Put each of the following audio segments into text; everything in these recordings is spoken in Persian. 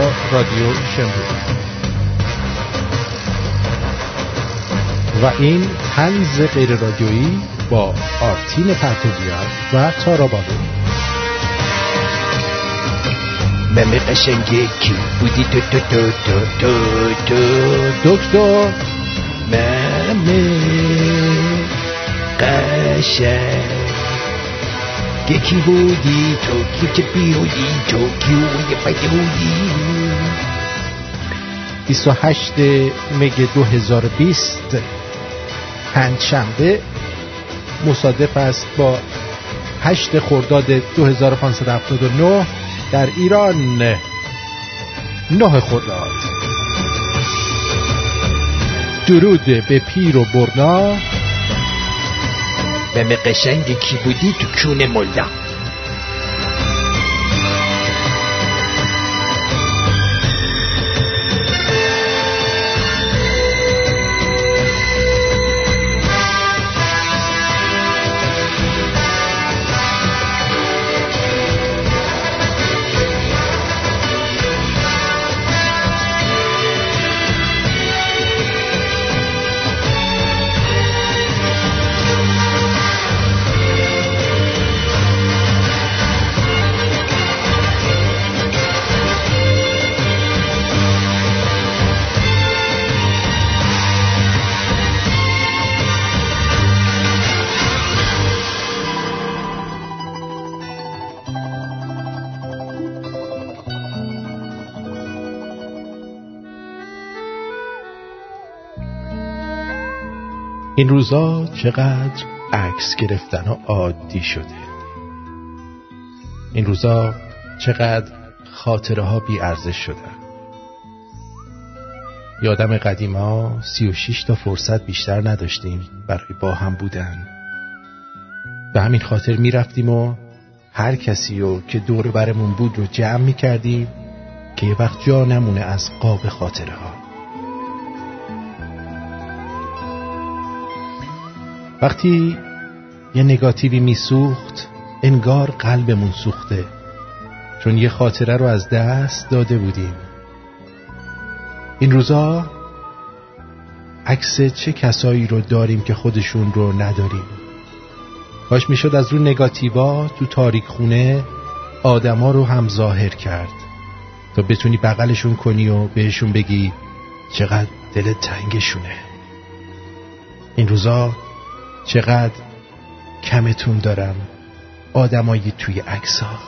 اینجا رادیو شمرون و این تنز غیر رادیویی با آرتین پرتویان و تارا بادو ممه قشنگه کی بودی؟ تو تو تو تو تو تو. دکتر ممه قشنگ. یکی بودی تو که بیودی توکیو بدودی 28 مگ 2020 پنجشنبه مصادف است با 8 خرداد 2579 در ایران. نه خرداد. درود به پیر و برنا. ممه قشنگه کی بودی تو کون ملا. این روزا چقدر عکس گرفتن و عادی شده. این روزا چقدر خاطره ها بی ارزش شدن یادم قدیما سی و تا فرصت بیشتر نداشتیم برای با هم بودن. به همین خاطر می رفتیم و هر کسی رو که دور برمون بود رو جمع می کردیم که یه وقت جا نمونه از قاب خاطره ها وقتی یه نگاتیوی میسوخت انگار قلبمون سوخته. چون یه خاطره رو از دست داده بودیم. این روزا عکس چه کسایی رو داریم که خودشون رو نداریم؟ کاش می‌شد از رو نگاتیوا تو تاریک خونه آدما رو هم ظاهر کرد. تا بتونی بغلشون کنی و بهشون بگی چقدر دل تنگشونه. این روزا چقدر کمتون دارم آدمایی توی عکس ها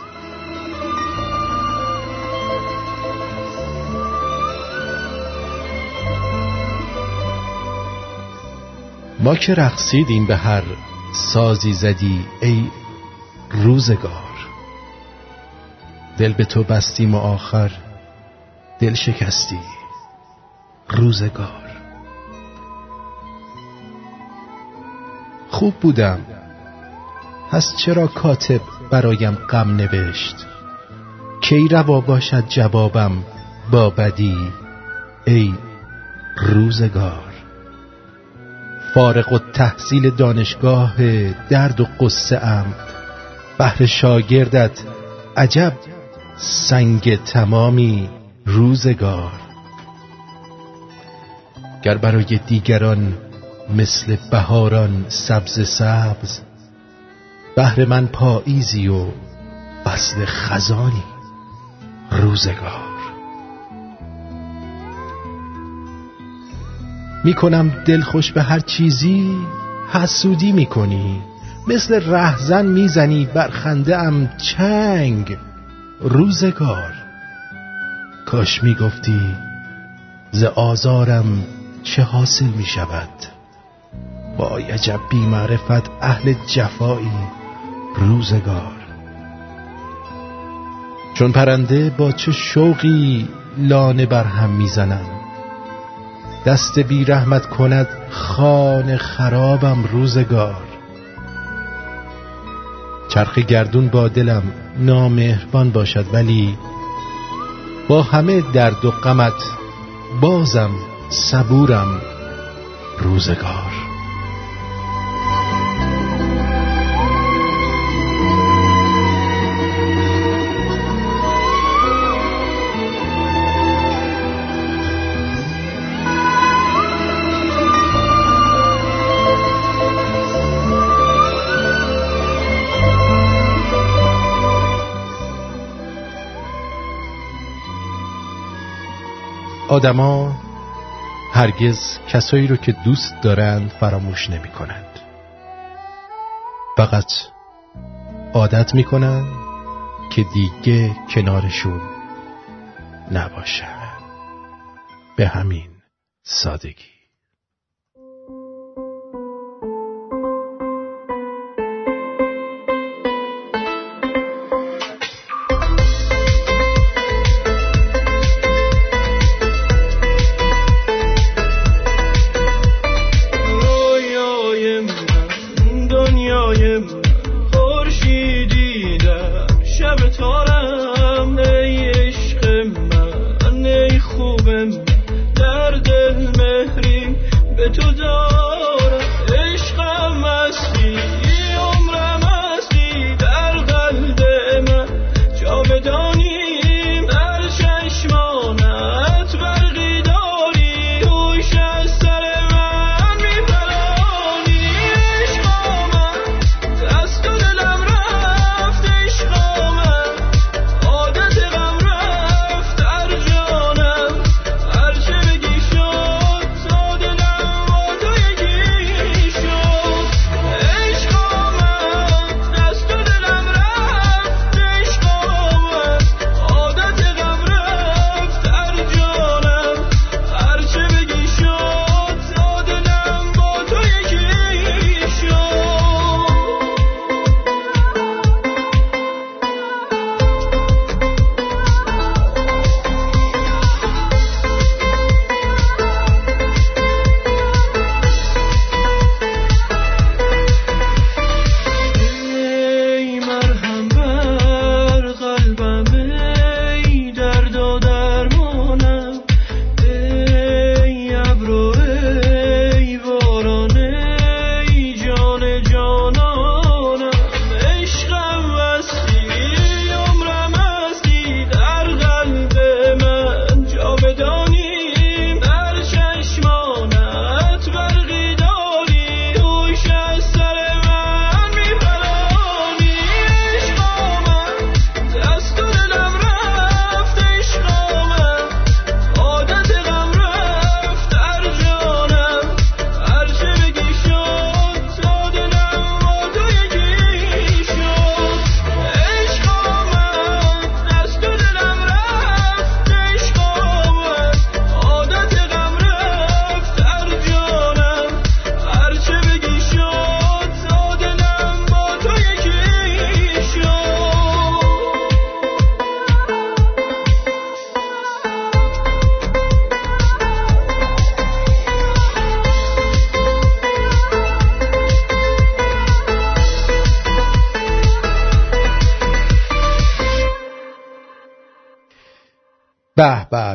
ما که رقصیدیم به هر سازی زدی ای روزگار. دل به تو بستیم و آخر دل شکستی روزگار. خوب بودم. پس چرا کاتب برایم غم نوشت؟ کی روا باشد جوابم با بدی ای روزگار؟ فارغ و تحصیل دانشگاه درد و قصه ام. بهر شاگردت عجب سنگ تمامی روزگار. گر برای دیگران مثل بهاران سبز سبز. بهر من پاییزی و فصل خزانی. روزگار. می‌کنم دل خوش به هر چیزی. حسودی می‌کنی. مثل رهزن می‌زنی. بر خنده ام چنگ. روزگار. کاش می‌گفتی ز آزارم چه حاصل می‌شود. وای عجب بیمعرفت اهل جفایی روزگار. چون پرنده با چه شوقی لانه بر هم می‌زنم. دست بی رحمت کند خانه خرابم روزگار. چرخ گردون با دلم نامهربان باشد ولی با همه درد و غمت بازم صبورم روزگار. آدما هرگز کسایی رو که دوست دارند فراموش نمی کنند. فقط عادت می کنند که دیگه کنارشون نباشن به همین سادگی.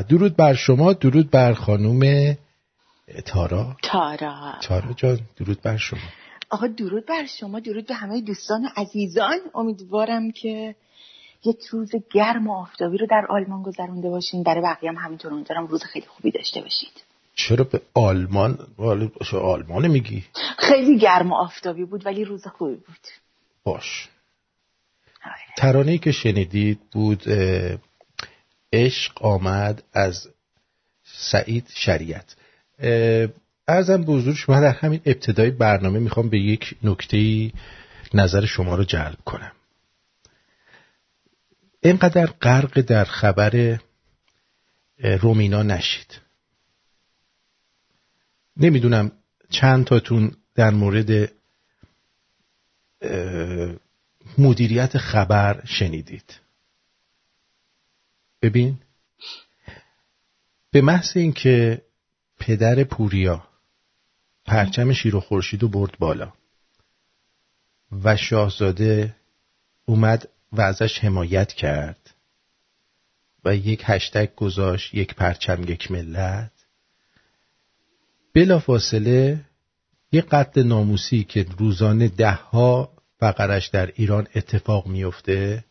درود بر شما درود بر خانوم تارا. تارا. تارا جان درود بر شما. آقا درود بر شما درود به همه دوستان عزیزان. امیدوارم که یک روز گرم و آفتابی رو در آلمان گذرونده باشین. برای بقیه هم همینطور امیدوارم روز خیلی خوبی داشته باشید. چرا به آلمان؟ آلمان میگی؟ خیلی گرم و آفتابی بود ولی روز خوبی بود. باش. آره. ترانه که شنیدید بود عشق آمد از سعید شریعت. ارزم به حضور شما در همین ابتدای برنامه می‌خوام به یک نکته نظر شما رو جلب کنم. اینقدر غرق در خبر رومینا نشید. نمی‌دونم چند تاتون در مورد مدیریت خبر شنیدید. ببین به محض اینکه پدر پوریا پرچم شیر و خورشید رو برد بالا و شاهزاده اومد و ازش حمایت کرد و یک هشتگ گذاشت یک پرچم یک ملت بلا فاصله یک قتل ناموسی که روزانه دهها بقرش در ایران اتفاق میفته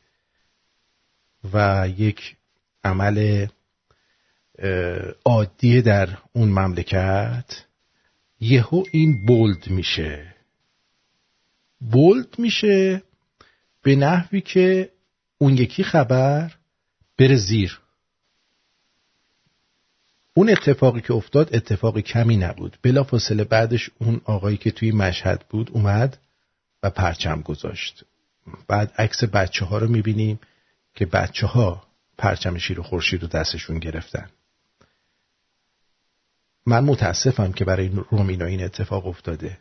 و یک عمل عادی در اون مملکت یهو این بولد میشه. بولد میشه به نحوی که اون یکی خبر بره زیر. اون اتفاقی که افتاد اتفاق کمی نبود. بلا فاصله بعدش اون آقایی که توی مشهد بود اومد و پرچم گذاشت. بعد عکس بچه ها رو می‌بینیم که بچه ها پرچم شیر و خورشید رو دستشون گرفتن. من متاسفم که برای رومینا این اتفاق افتاده.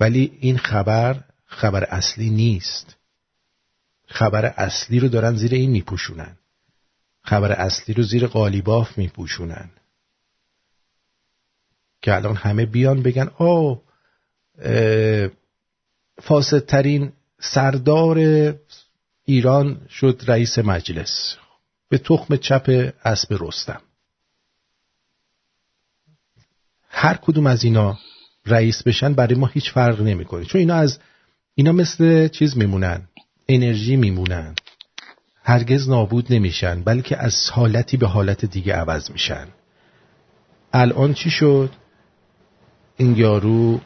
ولی این خبر خبر اصلی نیست. خبر اصلی رو دارن زیر این میپوشونن. خبر اصلی رو زیر قالیباف میپوشونن. که الان همه بیان بگن آه فاسدترین سردار ایران شد رئیس مجلس. به تخم چپ اسب رستم. هر کدوم از اینا رئیس بشن برای ما هیچ فرق نمی‌کنه. چون اینا از اینا مثل چیز میمونن. انرژی میمونن. هرگز نابود نمیشن. بلکه از حالتی به حالت دیگه عوض میشن. الان چی شد؟ این یارو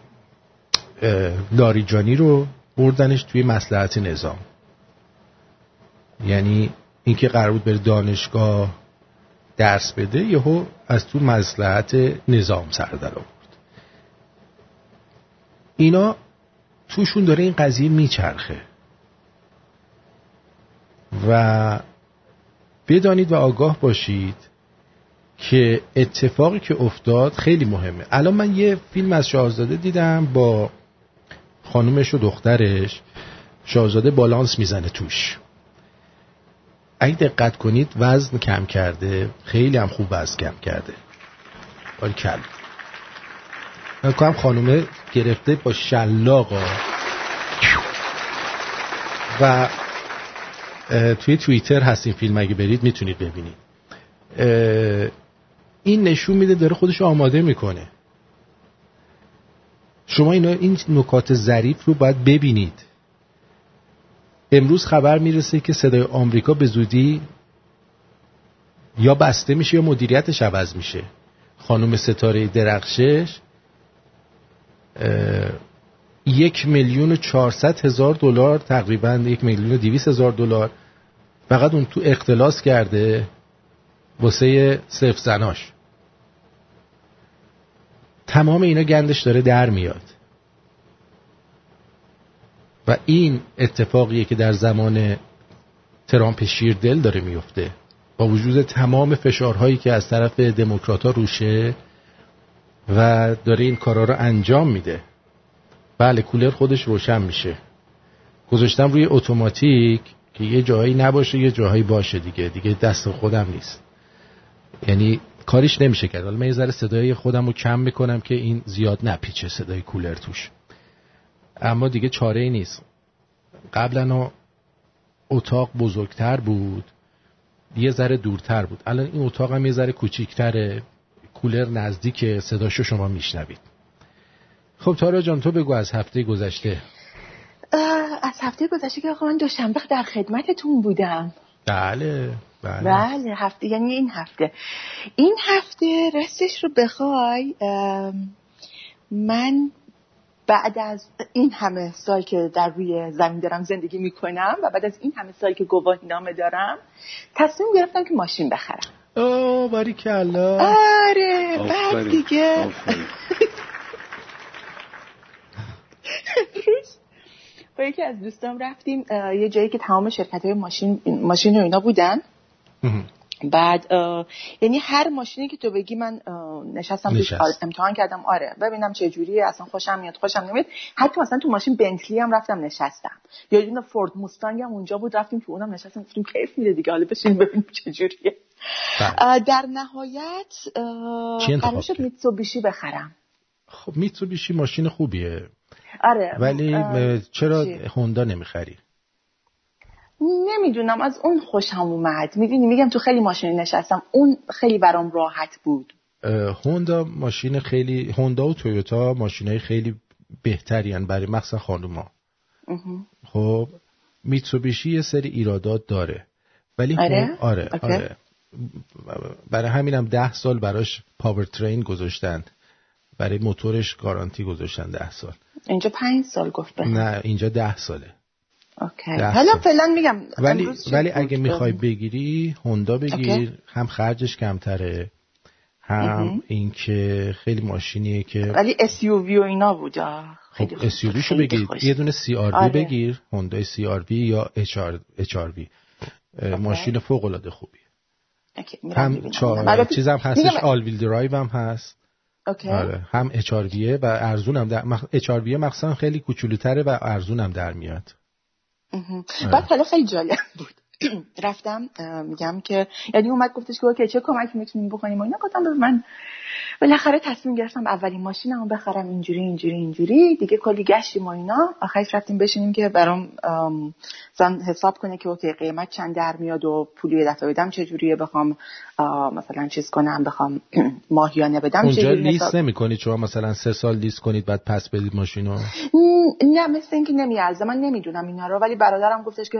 لاریجانی رو بردنش توی مسلحت نظام. یعنی اینکه قرار بود بره دانشگاه درس بده یهو از تو مسلحت نظام سر در آورد. اینا توشون داره این قضیه میچرخه. و بدانید و آگاه باشید که اتفاقی که افتاد خیلی مهمه. الان من یه فیلم از شاهزاده دیدم با خانومش و دخترش. شاهزاده بالانس می‌زنه توش. اگه دقت کنید وزن کم کرده خیلی هم خوب وزن کم کرده. باری کل من خانومه گرفته با شلاقا و توی توییتر هستین فیلم اگه برید می‌تونید ببینید. این نشون میده داره خودش آماده می‌کنه. شما اینا این نکات ظریف رو باید ببینید. امروز خبر می‌رسه که صدای آمریکا به زودی یا بسته میشه یا مدیریتش عوض میشه. خانم ستاره درخشش یک میلیون و چهارصد هزار دلار تقریبا یک میلیون و دیویس هزار دلار فقط اون تو اختلاس کرده واسه صرف زناش. تمام اینا گندش داره در میاد. و این اتفاقیه که در زمان ترامپ شیردل داره میفته. با وجود تمام فشارهایی که از طرف دموکرات روشه و داره این کارا رو انجام میده. بله کولر خودش روشن میشه. گذاشتم روی اتوماتیک که یه جایی نباشه یه جاهایی باشه دیگه. دیگه دست خودم نیست. یعنی کاریش نمیشه کرد. حالا من یه ذره صدای خودم رو کم می‌کنم که این زیاد نپیچه صدای کولر توش. اما دیگه چاره ای نیست. قبلا اتاق بزرگتر بود. یه ذره دورتر بود. الان این اتاق هم یه ذره کوچیکتره. کولر نزدیک صداشو شما میشنوید. خب تارا جان تو بگو از هفته گذشته. از هفته گذشته که آقا من دوشنبه در خدمتتون بودم. بله بله. بله هفته یعنی این هفته. این هفته رستش رو بخوای من بعد از این همه سال که در روی زمین دارم زندگی می‌کنم و بعد از این همه سال که گواهی نامه دارم تصمیم گرفتم که ماشین بخرم. اوه باری کلا. آره بعد دیگه. با یکی از دوستام رفتیم یه جایی که تمام شرکت های ماشین ماشین و اینا بودن. بعد یعنی هر ماشینی که تو بگی من نشستم توش امتحان کردم آره ببینم چه جوریه اصلا خوشم میاد خوشم نمیاد. حتی مثلا تو ماشین بنتلی هم رفتم نشستم. یا یه فورد موستانگ هم اونجا بود رفتیم تو اونم نشستم گفتیم کیف میده دیگه حالا بشین ببینیم چه جوریه. بله. در نهایت قرار شد میتسوبیشی بخرم. خب میتسوبیشی ماشین خوبیه. آره ولی چرا هوندا نمی‌خری؟ نمی‌دونم از اون خوشم اومد. می‌دونی میگم تو خیلی ماشین نشستم اون خیلی برام راحت بود. هوندا ماشین خیلی هوندا و تویوتا ماشینای خیلی بهتری برای مخصوصا خانوما. خب میتسوبیشی یه سری ایرادات داره. ولی آره؟ آره, آره. برای همینم ده سال براش پاور ترین گذاشتن. برای موتورش گارانتی گذاشتن ده سال. اینجا پنج سال گفت نه اینجا ده ساله. okay. حالا فعلا میگم ولی ولی اگه می‌خوای بگیری هوندا بگیر هم خرجش کمتره هم اینکه خیلی ماشینیه که ولی SUV و اینا بود آه. خیلی خب. SUV شو بگیر خوش. یه دونه CRV آره. بگیر هوندای CRV یا HR HRV ماشین فوق العاده خوبیه اوکی، هم. البته- چیزم هستش all-wheel drive هم هست okay. آره هم HRV و ارزونم در مخ... HRV مخصوصا خیلی کوچولوتره و ارزونم در میاد. بعد حالا خیلی جالب بود. رفتم میگم که یعنی اومد گفتش که okay چه کمکی می‌تونیم بکنیم؟ و اینا. گفتم من بالاخره تصمیم گرفتم اولین ماشینمو بخرم اینجوری اینجوری اینجوری. دیگه کلی گشتیم و اینا. آخرش رفتیم بشینیم که برام ام، مثلا حساب کنه که okay قیمت چند در میاد و پولی یه دفعه بدم چجوریه بخوام مثلا چیز کنم بخوام ماهیانه بدم اونجا لیست حساب- نمی کنید شما مثلا سه سال لیست کنید بعد پس بدید ماشینو؟ نه مثل اینکه نمیارزه. من نمی‌دونم اینا رو ولی برادرم گفتش که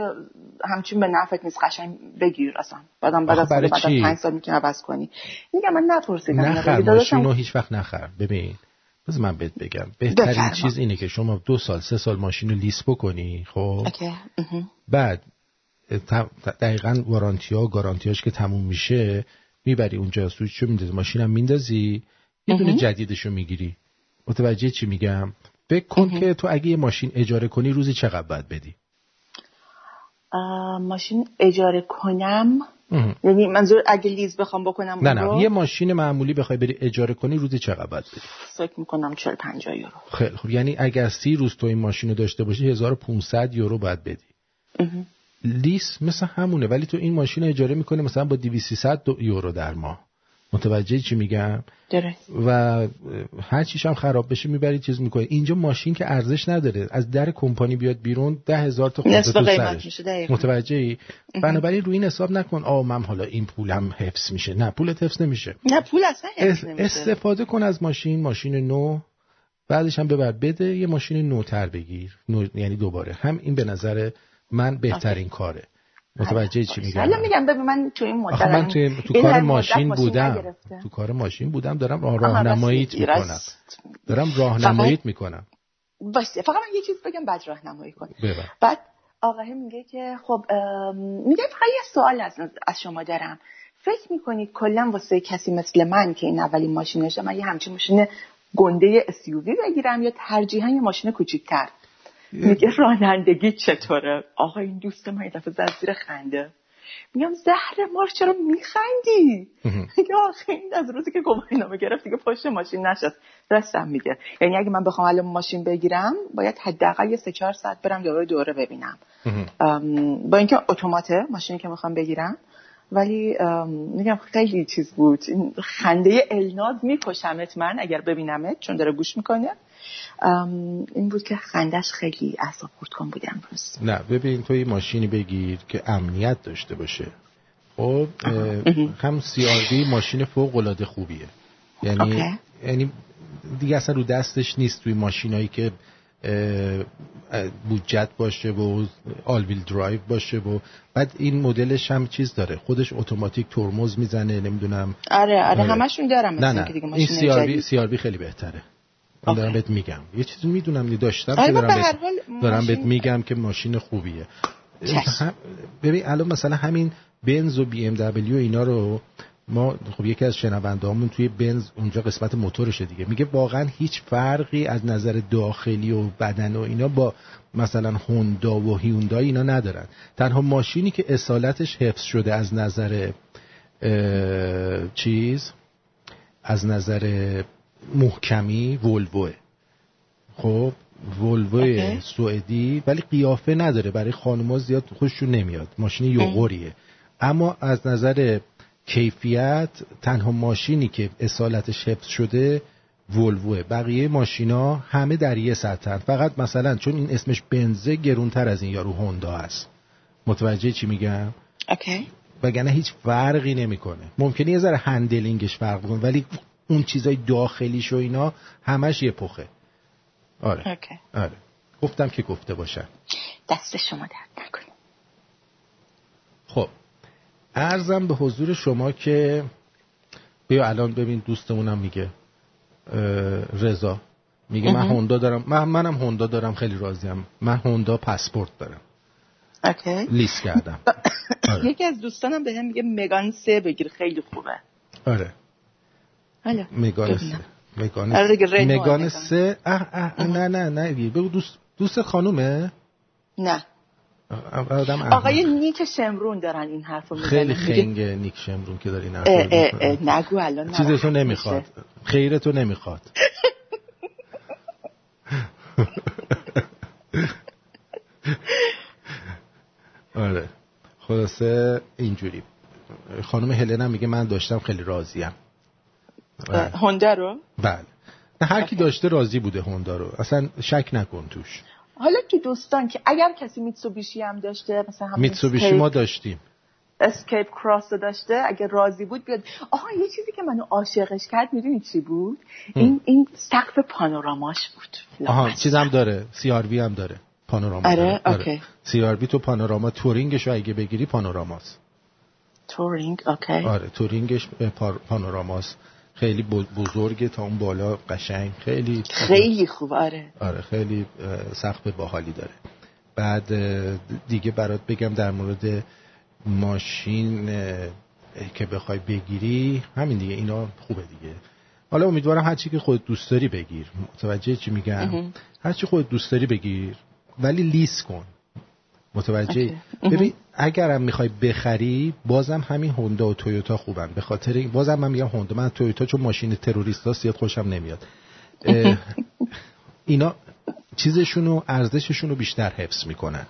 همچین به نفعت نیست قشنگ بگیر اصلا. بعدم بعد از سال برای بعد از چی؟ پنج سال می‌تونی عوض کنی. میگم من نپرسیدم رو. ماشین رو هیچ وقت نخر ببین بز من بهت بگم بهترین بفرما. چیز اینه که شما دو سال سه سال ماشین رو لیست بکنی خب. بعد دقیقا وارانتی ها و گارانتیاش که تموم میشه می‌بری اونجا سویچ رو میندازی ماشینم میندازی یه دونه جدیدش رو می‌گیری متوجه چی میگم فکر کن که تو اگه یه ماشین اجاره کنی روزی چقدر باید بدی ماشین اجاره کنم. یعنی منظور اگه لیز بخوام بکنم نه نه. یه ماشین معمولی بخوای بری اجاره کنی روزی چقدر باید بدی فکر می‌کنم 40 50 یورو. خیلی خب یعنی اگر سی روز تو این ماشین رو داشته باشی 1500 یورو باید بدی. لیس مثل همونه ولی تو این ماشین رو اجاره می‌کنه مثلا با 200 یورو در ماه. متوجه چی میگم؟ درست. و هر چیش هم خراب بشه می‌بری چیز می‌کنه اینجا ماشین که ارزش نداره. از در کمپانی بیاد بیرون ده هزار تا خورده نصف تو سرش. متوجه ای بنابراین روی این حساب نکن. آه من حالا این پولم حفظ میشه. نه پولت حفظ نمیشه. نه پول اصلا حفظ نمیشه. استفاده کن از ماشین. ماشین نو. بعدش هم ببر بده. یه ماشین نوتر بگیر. نو... یعنی دوباره. هم این به نظر من بهترین کاره. متوجه چی میگم؟ حالا میگم ببین من تو این مدت من توی تو این کار ماشین بودم. تو کار ماشین بودم دارم راهنماییت می‌کنم. دارم راهنماییت می‌کنم. باشه فقط من یه چیز بگم بعد راهنمایی کن. ببر بعد آقای میگه که خب میگه فقط یه سوال از, از شما دارم. فکر می‌کنید کلا واسه کسی مثل من که این اولین ماشینشه من یه همچین ماشین گنده SUV بگیرم یا ترجیحاً یه ماشین کوچیکتر؟ میگه رانندگی چطوره؟ آقا این دوست من یه دفعه زد زیر خنده. میگم زهر مار چرا میخندی؟ میگه آخه این از روزی که گواهی نامه گرفت دیگه پشت ماشین نشست. راستم میگه. یعنی اگه من بخوام الان ماشین بگیرم باید حداقل یه سه چهار ساعت برم دوباره دوره ببینم. با اینکه اتوماته ماشینی که می‌خوام بگیرم ولی میگم خیلی چیز بود. این خنده الناز میکشمت من اگر ببینمت چون داره گوش می‌کنه. این بود که خندش خیلی اعصاب خورد کن بود امروز. نه ببین تو یه ماشینی بگیر که امنیت داشته باشه. خب هم CRV ماشین فوق العاده خوبیه. یعنی. یعنی دیگه اصلا رو دستش نیست توی ماشینایی که بودجت باشه و all-wheel drive باشه و بعد این مدلش هم چیز داره. خودش اتوماتیک ترمز می‌زنه نمی‌دونم. آره آره آره. همشون دارم نه نه. دیگه این CRV, جدید. CRV خیلی بهتره. من دارم. بهت میگم یه چیزی می‌دونم داشتم آره، که دارم بهت, دارم بهت میگم که ماشین خوبیه. هم- ببین الان مثلا همین بنز و BMW اینا رو ما خب یکی از شنوندهامون توی بنز اونجا قسمت موتورشه دیگه میگه واقعا هیچ فرقی از نظر داخلی و بدن و اینا با مثلا هوندا و هیوندای اینا ندارن تنها ماشینی که اصالتش حفظ شده از نظر اه، چیز از نظر محکمی ولوه. خب ولوو اوکی. سوئدی ولی قیافه نداره. برای خانوما زیاد خوششون نمیاد. ماشین یوغوریه. اما از نظر کیفیت تنها ماشینی که اصالتش حفظ شده ولوو و بقیه ماشینا همه در یه سطحن. فقط مثلا چون این اسمش بنزه گرونتر از این یارو هوندا هست. متوجه چی میگم؟ okay. وگرنه هیچ فرقی نمی‌کنه. ممکنه یه ذره handling ش فرق کنه ولی اون چیزای داخلیش و اینا همش یه پخه آره. okay. آره. گفتم که گفته باشم دست شما درد نکنه. خب. عرضم به حضور شما که بیا الان ببین دوستمونم میگه رضا. میگه من هوندا دارم. من منم هوندا دارم. خیلی راضیم. من هوندا پاسپورت دارم. اوکی. لیست کردم. آره. یکی از دوستانم به هم میگه مگان سه بگیر. خیلی خوبه. آره. مگان سه. مگان. سه اه اه نه نه نه. بگو دوست دوست خانومه نه آدم. آقای نیک شمرون دارن این حرف رو خیلی خنگ نیک شمرون که داری این حرف اه رو اه می‌زنی. اه نگو الان چیزتو ناراحت نمی‌خواد. خیرتو نمی‌خواد آره خلاصه اینجوری خانم هلن هم میگه من داشتم خیلی راضیم هوندا رو؟ بله. نه هر کی. داشته راضی بوده هوندا رو. اصلا شک نکن توش. حالا تو دوستان که اگر کسی میتسوبیشی هم داشته مثلا همین میتسوبیشی ما داشتیم. Eclipse Cross رو داشته اگه راضی بود بیاد. آها یه چیزی که منو عاشقش کرد می‌دونی چی بود؟ این این سقف panorama ش بود. آها. چیزم داره. CRV هم داره. panorama آره؟ داره. okay. CRV تو panorama Touring ش رو اگه بگیری panorama ست. Touring okay. آره Touring ش panorama ست. خیلی بز- بزرگه تا اون بالا قشنگ. خیلی خیلی خوب آره. آره خیلی اه، سقف باحالی داره. بعد دیگه برات بگم در مورد ماشین که بخوای بگیری همین دیگه اینا خوبه دیگه. حالا امیدوارم هرچی که خودت دوست داری بگیر. متوجه چی میگم؟ هرچی خودت دوست داری بگیر ولی لیس کن. متوجه. ببین اگرم می‌خوای بخری بازم همین هوندا و تویوتا خوبن. به خاطر این بازم من میگم هوندا. من تویوتا چون ماشین تروریستا زیاد خوشم نمیاد. اینا چیزشونو ارزششونو بیشتر حفظ می‌کنن.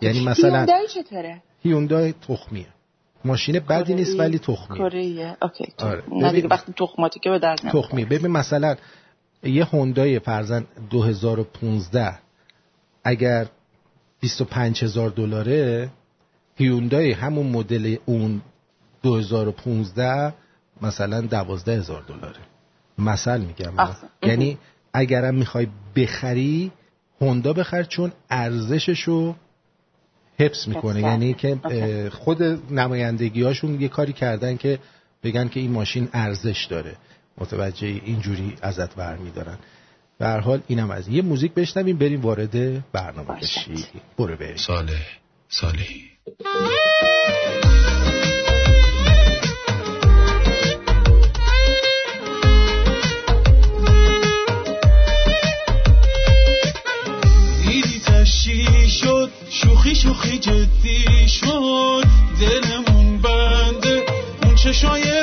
یعنی مثلا هیوندای چطوره؟ هیوندای تخمیه. ماشین بدی نیست ولی تخمیه. کره اوکی آره. نه دیگه وقتی تخماتی که به درد. تخمی ببین مثلا یه هوندای فرزن 2015 اگر 25 هزار دلاره. هیوندای همون مدل اون 2015 مثلا 12 هزار دلاره. مثل میگم. یعنی اگرم می‌خوای بخری هوندا بخر چون ارزششو حفظ می‌کنه. یعنی. که خود نمایندگی هاشون یه کاری کردن که بگن که این ماشین ارزش داره. متوجه اینجوری ازت برمیدارن. به هر حال اینم از یه موزیک بشنویم بریم وارد برنامه باشد. بشی برو بریم. صالح صالحی. شد شوخی شوخی جدی شد دلمون بنده اون چشای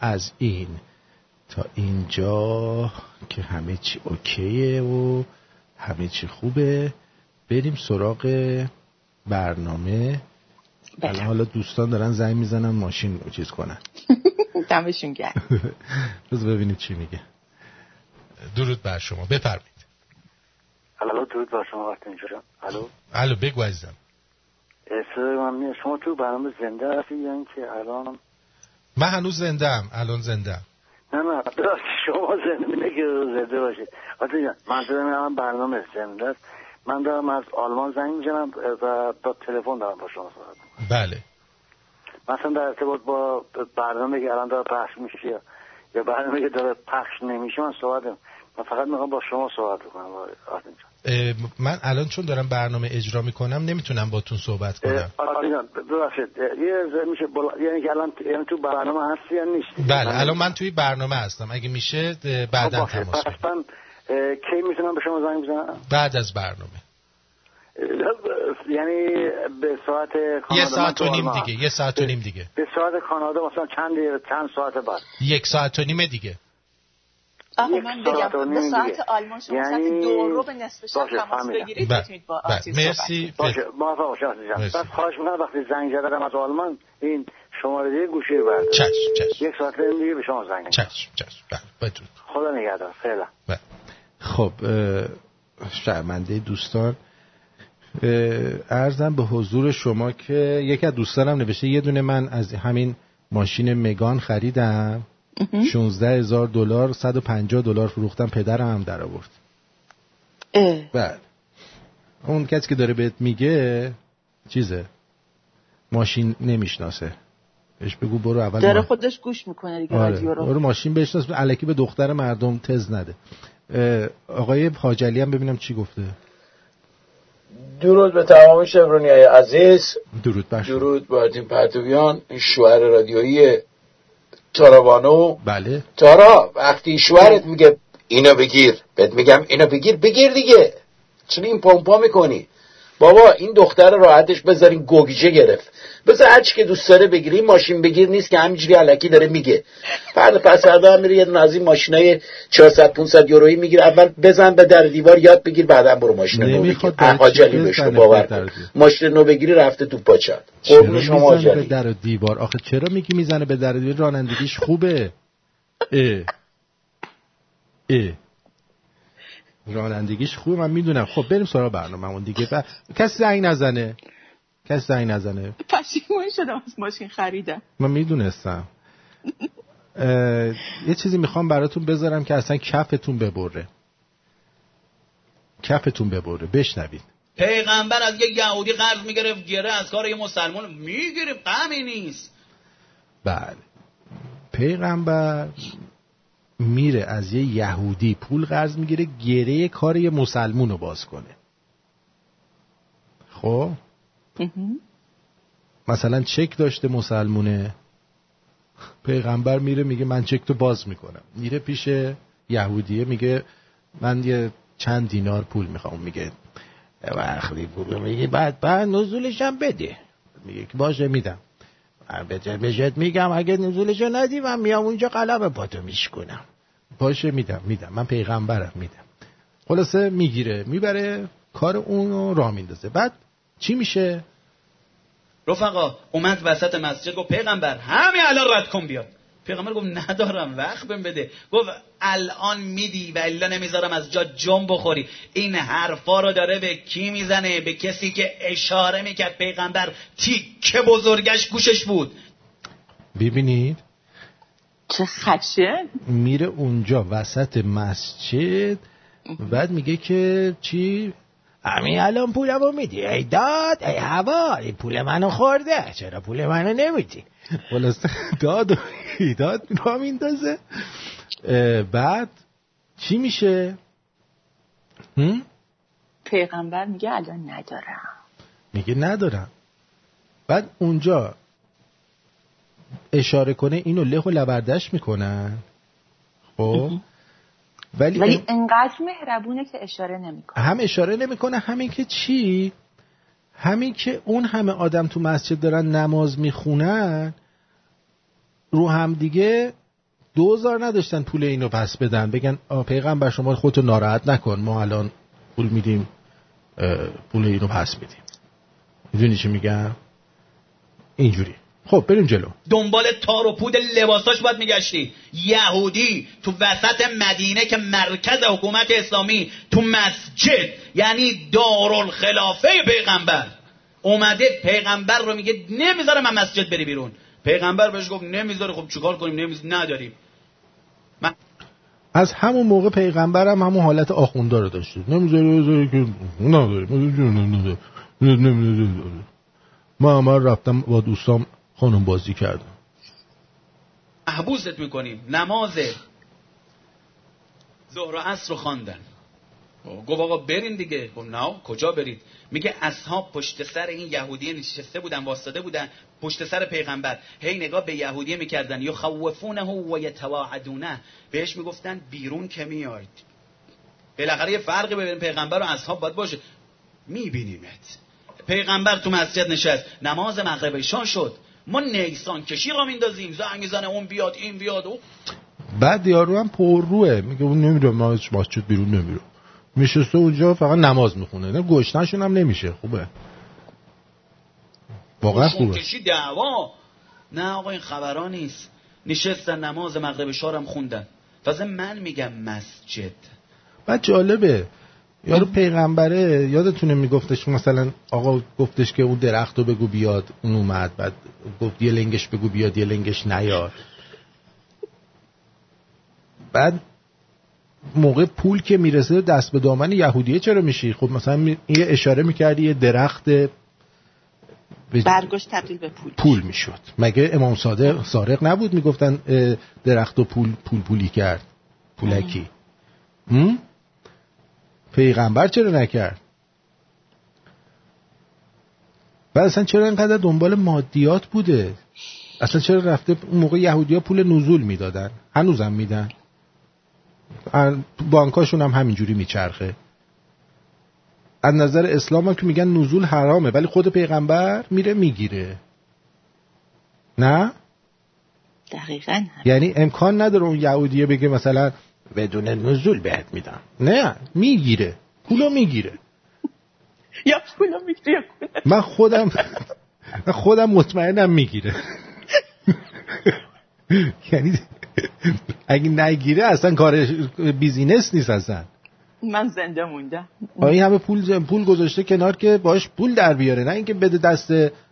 از این. تا اینجا که همه چی اوکیه و همه چی خوبه بریم سراغ برنامه. بله. الان حالا دوستان دارن زنگ می‌زنن ماشین رو چیز کنن. دمشون گرم. روز ببینید چی میگه. درود بر شما. بفرمایید. الو درود بر شما وقت اینجا الو. الو بگو عزیزم. من شما تو برنامه زنده هستی یا اینکه الان من هنوز زنده ام الان زنده ام نه نه. ببخشید، شما زنده که زنده باشید آتی جان منظور من الان برنامه زنده است. من دارم از آلمان زنگ می‌زنم و با تلفن دارم با شما صحبت. بله. مثلا در ارتباط با برنامه که الان داره پخش میشه یا- برنامه که داره پخش نمیشه من صحبت من فقط می‌خوام با شما صحبت اه، من الان چون دارم برنامه اجرا می‌کنم نمی‌تونم باتون صحبت کنم. ببخشید یه میشه بلا... یعنی که الان یعنی تو برنامه هستی یا نیستی؟ بله الان من توی برنامه هستم. اگه میشه بعدا خب. تماس پس کی می‌تونم به شما زنگ بزنم؟ بعد از برنامه. یعنی به ساعت یه ساعت و نیم. دیگه یه ساعت و نیم دیگه. به ساعت کانادا مثلا چند چند ساعت بعد. یک ساعت و نیم دیگه. آقا یک من ساعت بگم به ساعت. آلمان شما ساعت یعنی- دو رو به نصف شب تماس. بگیرید بله. می‌تونید با بله. صحبت مرسی. باشه موفق باشه. بس خواهش می‌کنم وقتی زنگ زدم از آلمان این شماره دیگه گوشی رو بردار چشم چشم. یک ساعت دیگه به شما زنگ. چشم چشم. بله خدا نگهدار. فعلا. بله. خب شرمنده دوستان ارزم به حضور شما که یکی از دوستانم نوشته یه دونه من از همین ماشین مگان خریدم. 16 هزار دلار 150 دلار فروختم پدرم هم در آورد. اه. بله. اون کسی که داره بهت میگه چیزه؟ ماشین نمی‌شناسه. بهش بگو برو اول داره ما- خودش گوش می‌کنه دیگه آره. رادیو رو. برو ماشین بشناس الکی به دختر مردم تز نده. اه، آقای حاجلی هم ببینم چی گفته. درود به تمام شبرونی های عزیز. درود بر. درود به آرتین پرتویان این شوهر رادیویی تارابانو بله. تارا وقتی شوهرت میگه اینو بگیر بهت میگم اینو بگیر بگیر دیگه. چون این پمپا می‌کنی؟ بابا این دختر راحتش بذارین گوگیجه گرفت. بذار هرچی که دوست داره بگیری ماشین بگیر نیست که همینجوری علکی داره میگه. فردا پس فردا هم میره یه دونه از این ماشینای 400 500 یورویی می‌گیره. اول بزن به در دیوار یاد بگیر بعدا برو ماشین نو بگیر. حاجلی بهش باور. ماشین نو بگیری رفته تو پاچت قربون شما می‌زنه به در دیوار؟ آخه چرا میگی می‌زنه به در دیوار؟ رانندگیش خوبه. اه. اه. رانندگیش خوبه من می‌دونم. خب بریم سراغ برنامه اون دیگه. ب... کسی زنگ نزنه. کسی زنگ نزنه. پشیمون شدم از ماشین خریدم. من می‌دونستم. اه، یه چیزی می‌خوام براتون بذارم که اصلا کفتون ببره. کفتون ببره. بشنوید. پیغمبر از یه یهودی قرض می‌گرفت گره از کار یه مسلمان می‌گیریم غمی نیست. بله. پیغمبر میره از یه یهودی پول قرض می‌گیره گره کار یه مسلمون رو باز کنه. خب؟ مثلا چک داشته مسلمونه. پیغمبر میره میگه من چک تو باز می‌کنم. میره پیش یهودیه میگه من یه چند دینار پول می‌خوام. میگه وقتی پول میگه بعد بعد نزولش هم بده. میگه که باشه میدم. بهت میگم اگه نزولش رو ندی من میام اونجا قلم پاتو میشکنم باشه میدم میدم. من پیغمبرم میدم. خلاصه می‌گیره می‌بره کار اون رو راه میندازه. بعد چی میشه؟ رفقا اومد وسط مسجد گفت پیغمبر همین الان رد کن بیاد. پیغمبر گفت ندارم وقت بهم بده. گفت الان میدی و الا نمی‌ذارم از جا جم بخوری. این حرفا رو داره به کی می‌زنه؟ به کسی که اشاره می‌کرد پیغمبر تیکه بزرگش گوشش بود. ببینید. چه خشه میره اونجا وسط مسجد بعد میگه که چی؟ همین الان پولمو میدی. ای داد ای هوا این پول منو خورده. چرا پول منو نمیدی؟ خلاصه داد و ایداد را میندازه. بعد چی میشه؟ پیغمبر میگه الان ندارم. میگه ندارم. بعد اونجا اشاره کنه اینو له و لبردش می‌کنن. خب؟ ولی, ولی انقدر مهربونه که اشاره نمی‌کنه. هم اشاره نمی‌کنه همین که چی؟ همین که اون همه آدم تو مسجد دارن نماز می‌خونن رو هم دیگه دوزار نداشتن پول اینو پس بدن. بگن پیغمبر شما خودتو ناراحت نکن ما الان پول میدیم پول اینو پس میدیم می‌دونی چی میگم؟ اینجوری. خب بریم جلو. دنبال تار و پود لباساش باید میگشتی. یهودی تو وسط مدینه که مرکز حکومت اسلامی تو مسجد یعنی دارالخلافه پیغمبر. اومده پیغمبر رو میگه نمی‌ذاره من مسجد بری بیرون. پیغمبر بهش گفت نمی‌ذاره خب چیکار کنیم؟ نمیز نداریم. من... از همون موقع پیغمبرم هم همون حالت آخوندا رو داشته. نمی‌ذاره که نداره. ما هم رفتم با دوستام خانم بازی کردم. محبوست می‌کنیم. نماز ظهر و عصر رو خواندن. گفت آقا برین دیگه. گفت نه کجا برید؟ میگه اصحاب پشت سر این یهودی نشسته بودن واسطه بودن پشت سر پیغمبر. هی نگاه به یهودی می‌کردن. خوفونه و یتواعدونه بهش می‌گفتن بیرون که میاید. بالاخره یه فرقی بین پیغمبر و اصحاب باید باشه. میبینیمت. پیغمبر تو مسجد نشست. نماز مغرب شد. ما نیسان کشی را میندازیم زنگ زنه اون بیاد این بیاد و بعد یارو هم پر روه میگه اون نمیره ما مسجد بیرون نمیره میشسته اونجا فقط نماز می‌خونه. نه گشتنشون هم نمیشه. خوبه. واقعا خوبه. کشی دعوا. نه آقا این خبران نیست. نشستن نماز مغرب شارم خوندن. تازه من میگم مسجد. بعد جالبه. یارو پیغمبره یادتونه میگفتش مثلا آقا گفتش که اون درخت رو بگو بیاد اون اومد بعد گفت یه لنگش بگو بیاد یه لنگش نیاد. بعد موقع پول که می‌رسه دست به دامن یهودیه چرا میشی؟ خب مثلا یه اشاره می‌کردی یه درخت برگاش تبدیل به پول. پول می‌شد. مگه امام صادق سارق نبود می‌گفتن درخت و پول پول پولی کرد؟ پولکی. پیغمبر چرا نکرد؟ بعد اصلا چرا اینقدر دنبال مادیات بوده؟ اصلا چرا رفته اون موقع یهودی ها پول نزول می‌دادن؟ هنوزم میدن. بانکاشون هم همینجوری میچرخه. از نظر اسلام هم که میگن نزول حرامه ولی خود پیغمبر میره می‌گیره. نه؟ دقیقا یعنی امکان نداره اون یهودیه بگه مثلا بدون نزول بهت میدم. نه می‌گیره. پولو می‌گیره. یا پولو می‌گیره من خودم من خودم مطمئنم می‌گیره. یعنی اگه نگیره اصلا کار بیزینس نیست اصلا. من زنده موندم. این همه پول پول گذاشته کنار که باش پول در بیاره. نه اینکه بده دست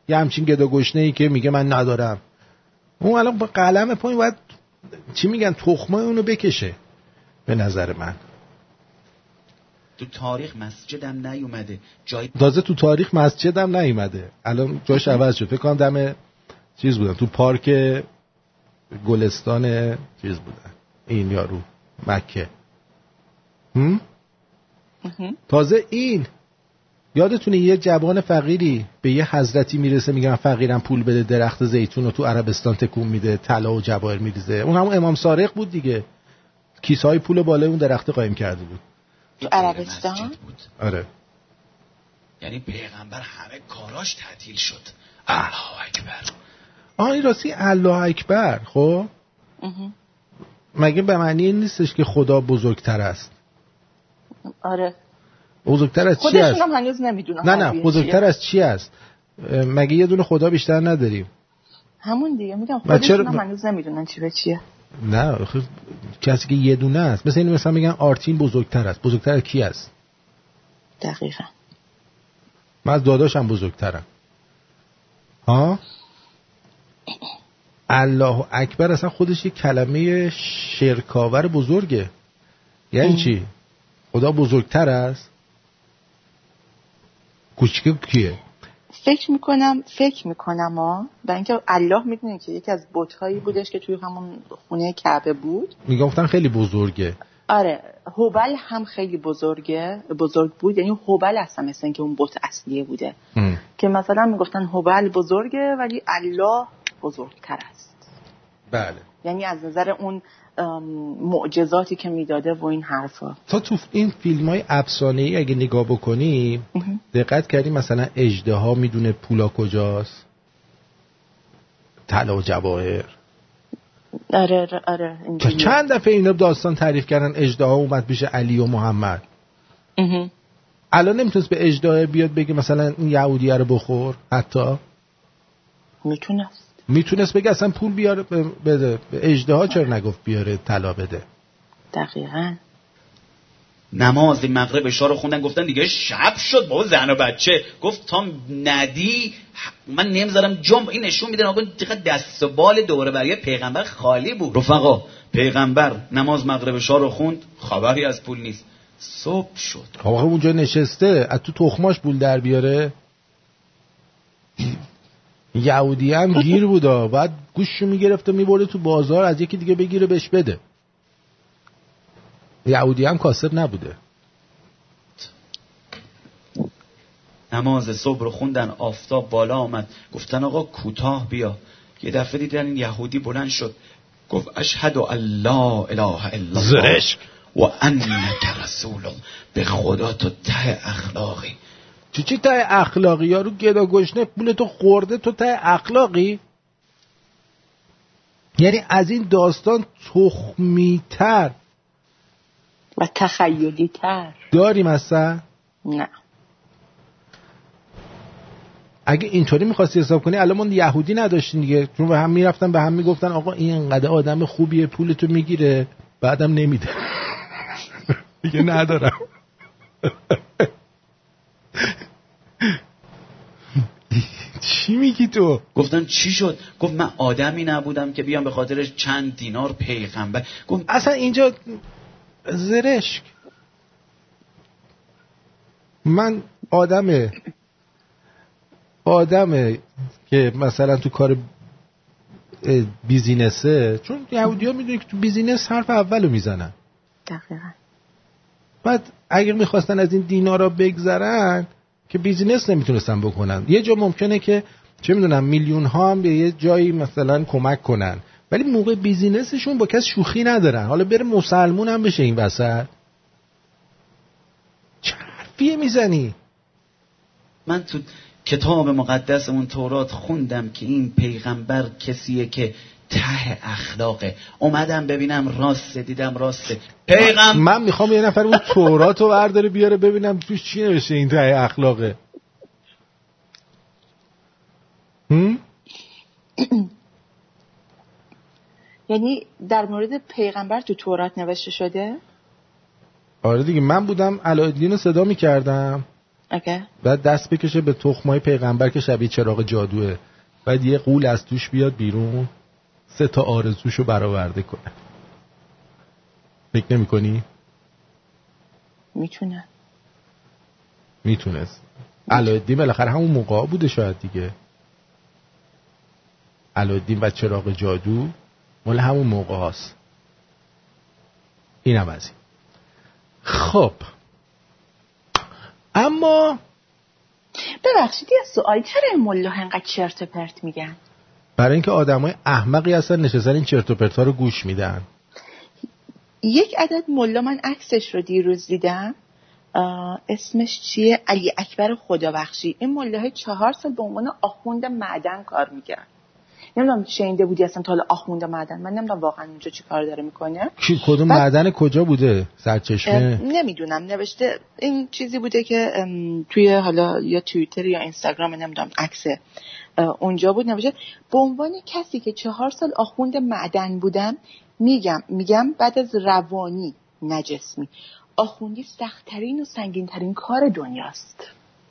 یه همچین گدا گشنه ای که میگه من ندارم. اون الان با قلم پایین باید چی میگن تخمه اونو بکشه. به نظر من. تو تاریخ مسجدم نیومده. جای تازه تو تاریخ مسجدم نیومده. الان جاش عوض شد. فکر کنم دم چیز بودن. تو پارک گلستان چیز بودن. این یارو. مکه. هم؟ تازه این. یادتونه یه جوان فقیری به یه حضرتی می‌رسه میگن فقیرم پول بده درخت زیتون رو تو عربستان تکون میده طلا و جواهر میریزه. اون همون امام سارق بود دیگه. کیسه های پول بالای اون درخت قایم کرده بود. تو عربستان؟ بود. آره. یعنی پیغمبر همه کاراش تعطیل شد. الله اکبر. آه این راستی الله اکبر خب؟ مگه به معنی نیستش که خدا بزرگتر است؟ آره. بزرگتر از چی است؟ هنوز نمی‌دونن نه نه بزرگتر از چی است؟ مگه یه دونه خدا بیشتر نداریم؟ همون دیگه میگم چرا- خودشون هم هنوز نمی‌دونن چی به چیه. نه آخه کسی که یه دونه است. مثل این مثلا میگن آرتین بزرگتر است. بزرگتر از کی است؟ دقیقا. من از داداشم بزرگترم. ها؟ الله اکبر اصلا خودش یه کلمه شرکاور بزرگه. یعنی چی؟ خدا بزرگتر است؟ کوچیک کیه؟ فکر می‌کنم فکر می‌کنم ها و اینکه الله می‌دونه که یکی از بتهایی بودش که توی همون خونه کعبه بود. می‌گفتن خیلی بزرگه. آره. هوبل هم خیلی بزرگه. بزرگ بود. یعنی هوبل اصلا مثل اینکه اون بت اصلیه بوده. ام. که مثلا می‌گفتن هوبل بزرگه ولی الله بزرگتر است. بله. یعنی از نظر اون معجزاتی که می‌داده و این حرفا. تا تو این فیلم های افسانه ای اگه نگاه بکنی دقت کردی مثلا اجده ها می‌دونه پولا کجاست؟ طلا و جواهر. آره آره, آره. چند دفعه اینا داستان تعریف کردن اجده ها اومد پیش علی و محمد. الان نمی‌تونست به اجداه بیاد بگه مثلا این یهودیه رو بخور حتی؟ می‌تونست. می‌تونست بگه اصلا پول بیاره بده. به اجدها چرا نگفت بیاره طلا بده؟ دقیقا. نماز مغرب شاه رو خوندن گفتن دیگه شب شد بابا زن و بچه. گفت تا ندی من نمی‌ذارم جنب این نشون میده آقا چقدر دست و بال دوره بری پیغمبر خالی بود. رفقا پیغمبر نماز مغرب شاه رو خوند خبری از پول نیست. صبح شد. خب آقا اونجا نشسته از تو تخماش پول در بیاره؟ یهودی هم گیر بودا. بعد گوششو می‌گرفت و میبرده تو بازار از یکی دیگه بگیره بهش بده. یهودی هم کاسب نبوده. نماز صبح رو خوندن آفتاب بالا آمد. گفتن آقا کوتاه بیا. یه دفعه دیدن این یهودی بلند شد. گفت اشهد ان لا اله الا الله زرشک. و انک رسول. الله. به خدا تو ته اخلاقی. چی چی ته اخلاقی یارو گدا گشنه؟ پول تو خورده تو ته اخلاقی؟ یعنی از این داستان تخمیتر. و تخیلی تر داریم اصلا نه. اگه اینطوری می‌خواستی حساب کنی الان ما یهودی نداشتیم دیگه. چون به هم می‌رفتن به هم می‌گفتن آقا این انقدر آدم خوبیه پولتو می‌گیره. بعدم نمیده. دیگه ندارم. چی میگی تو؟ گفتن چی شد؟ گفت من آدمی نبودم که بیام به خاطر چند دینار پیغمبر. گفت اصلا اینجا زرشک. من آدم آدم که مثلا تو کار business ه چون یهودی ها می‌دونی که تو business حرف اولو می‌زنن. دقیقا. بعد اگر می‌خواستن از این دینارا بگذرن که business نمی‌تونستن بکنن. یه جا ممکنه که چه می‌دونم میلیون ها هم به یه جایی مثلا کمک کنن. ولی موقع business شون با کسی شوخی ندارن. حالا بره مسلمون هم بشه این وسط. چه حرفیه می‌زنی؟ من تو کتاب مقدسمون تورات خوندم که این پیغمبر کسیه که ته اخلاقه اومدم ببینم راسته دیدم راسته پیغمبر من می‌خوام یه نفر اون تورات رو برداره بیاره ببینم توش چی نوشته این ته اخلاقه هم؟ یعنی در مورد پیغمبر تو تورات نوشته شده؟ آره دیگه من بودم علایالدین رو صدا می‌کردم. بعد دست بکشه به تخمای پیغمبر که شبیه چراغ جادوه. بعد یه قول از توش بیاد بیرون. سه تا آرزوشو برآورده کنه. فکر نمی کنی؟ می‌تونه. می‌تونست. علایالدین بالاخره همون موقع بوده شاید دیگه. علایالدین و چراغ جادو مال همون موقع هست اینم از این. خب. اما ببخشید یه سوال چرا این ملا انقدر چرت پرت میگن. برای اینکه آدمای احمقی هستن نشستن این چرت و پرتا رو گوش میدن. یک عدد ملا من عکسش رو دیروز دیدم. اسمش چیه؟ علی اکبر خدابخشی این ملاهای چهار سال به عنوان آخوند معدن کار می‌کرد. نمی‌دونم شنیده بودی اصلا تا حالا آخوند معدن. من نمی‌دونم واقعا اونجا چی کار داره می‌کنه. کی کدوم بعد- معدن کجا بوده؟ سرچشمه نمی‌دونم. نوشته این چیزی بوده که توی حالا یا توییتر یا اینستاگرام نمی‌دونم عکس اونجا بود نوشته به عنوان کسی که چهار سال آخوند معدن بودم میگم میگم بعد از روانی نجسمی. آخوندی سختترین و سنگینترین کار دنیاست.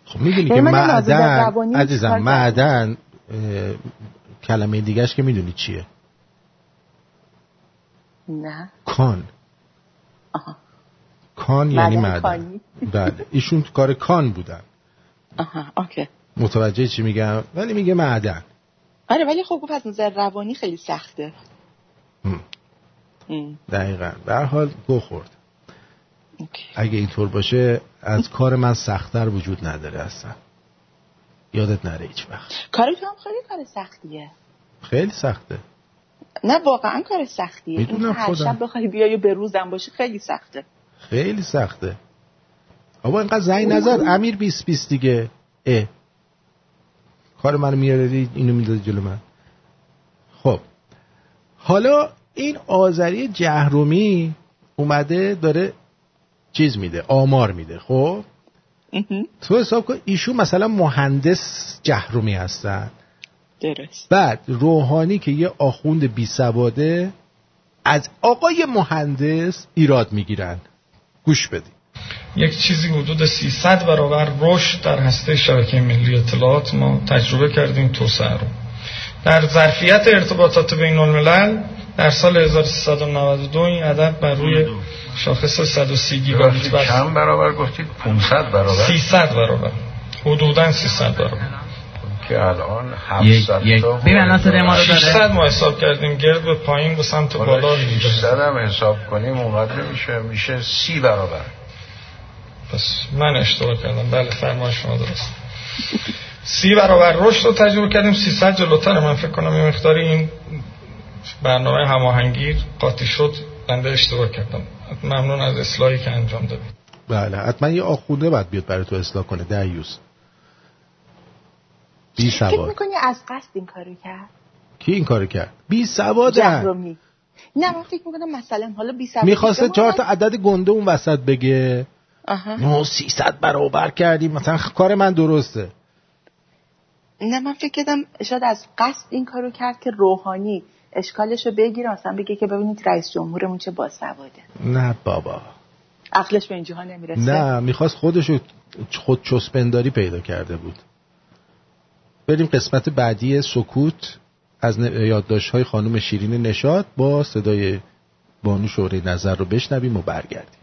خب می‌دونی که معدن عزیزم. معدن اه، کلمه دیگهش که می‌دونی چیه؟ نه. کان. آها. کان یعنی معدن؟ بله. ایشون تو کار کان بودن. آها okay. متوجه چی میگم؟ ولی میگه معدن. آره ولی خب گفت از نظر روانی خیلی سخته. دقیقا. هر حال گه خورد. okay. اگه اینطور باشه از کار من سختتر وجود نداره اصلا. یادت نره هیچ وقت. کار تو هم خیلی کار سختیه. خیلی سخته. نه واقعا کار سختیه. می‌دونم این هر. شب بخوای بیای به روزم باشی خیلی سخته. خیلی سخته. آبا اینقدر زنگ نزد. امیر 20 20 دیگه. اه. کار منو میاره اینو می‌داد جلو من. خب. حالا این آذری جهرومی اومده داره چیز میده آمار میده خب؟ تو حساب کن ایشون مثلا مهندس جهرومی هستن. درست. بعد روحانی که یه آخوند بی سواده از آقای مهندس ایراد می‌گیرن. گوش بدید. یک چیزی حدود 300 برابر رشد در هسته شبکه ملی اطلاعات ما تجربه کردیم توسعه رو. در ظرفیت ارتباطات بین الملل در سال 1392 این عدد بر روی شاخص 130 گیگابیت بر چند برابر گفتید؟ 500 برابر؟ 300 برابر. حدودا 300 برابر. که الان یک 700 یک تا ببین الان صدای ما رو 600 داره. ما حساب کردیم گرد به پایین به سمت بالا بالا دیگه. 600 هم حساب کنیم اونقدر میشه میشه 30 برابر. پس من اشتباه کردم. بله فرمایش شما درست. سی برابر رشد رو تجربه کردیم. 300 جلوتر من فکر کنم یه مقداری این برنامه هماهنگی قاطی شد. بنده اشتباه کردم. ممنون از اصلاحی که انجام دادید بله حتما یه آخونده باید بیاد برای تو اصلاح کنه دیوز بی فکر سواد. می‌کنی از قصد این کارو کرد؟ کی این کارو کرد؟ بی جهرومی نه من فکر می‌کنم مثلا حالا بی سواد می‌خواسته چهار تا عدد گنده اون وسط بگه. آها. ما 300 برابر کردیم. مثلا کار من درسته. نه من فکر کردم شاید از قصد این کارو کرد که روحانی اشکالش رو بگیره. مثلا بگه که ببینید رئیس جمهورمون چه باسواده نه بابا. عقلش به اینجاها نمی‌رسه. نه می‌خواست خودشو خود چسبنداری پیدا کرده بود. بریم قسمت بعدی سکوت از یادداشت های خانم شیرین نشاد با صدای بانو شوره نظر رو بشنویم و برگردیم.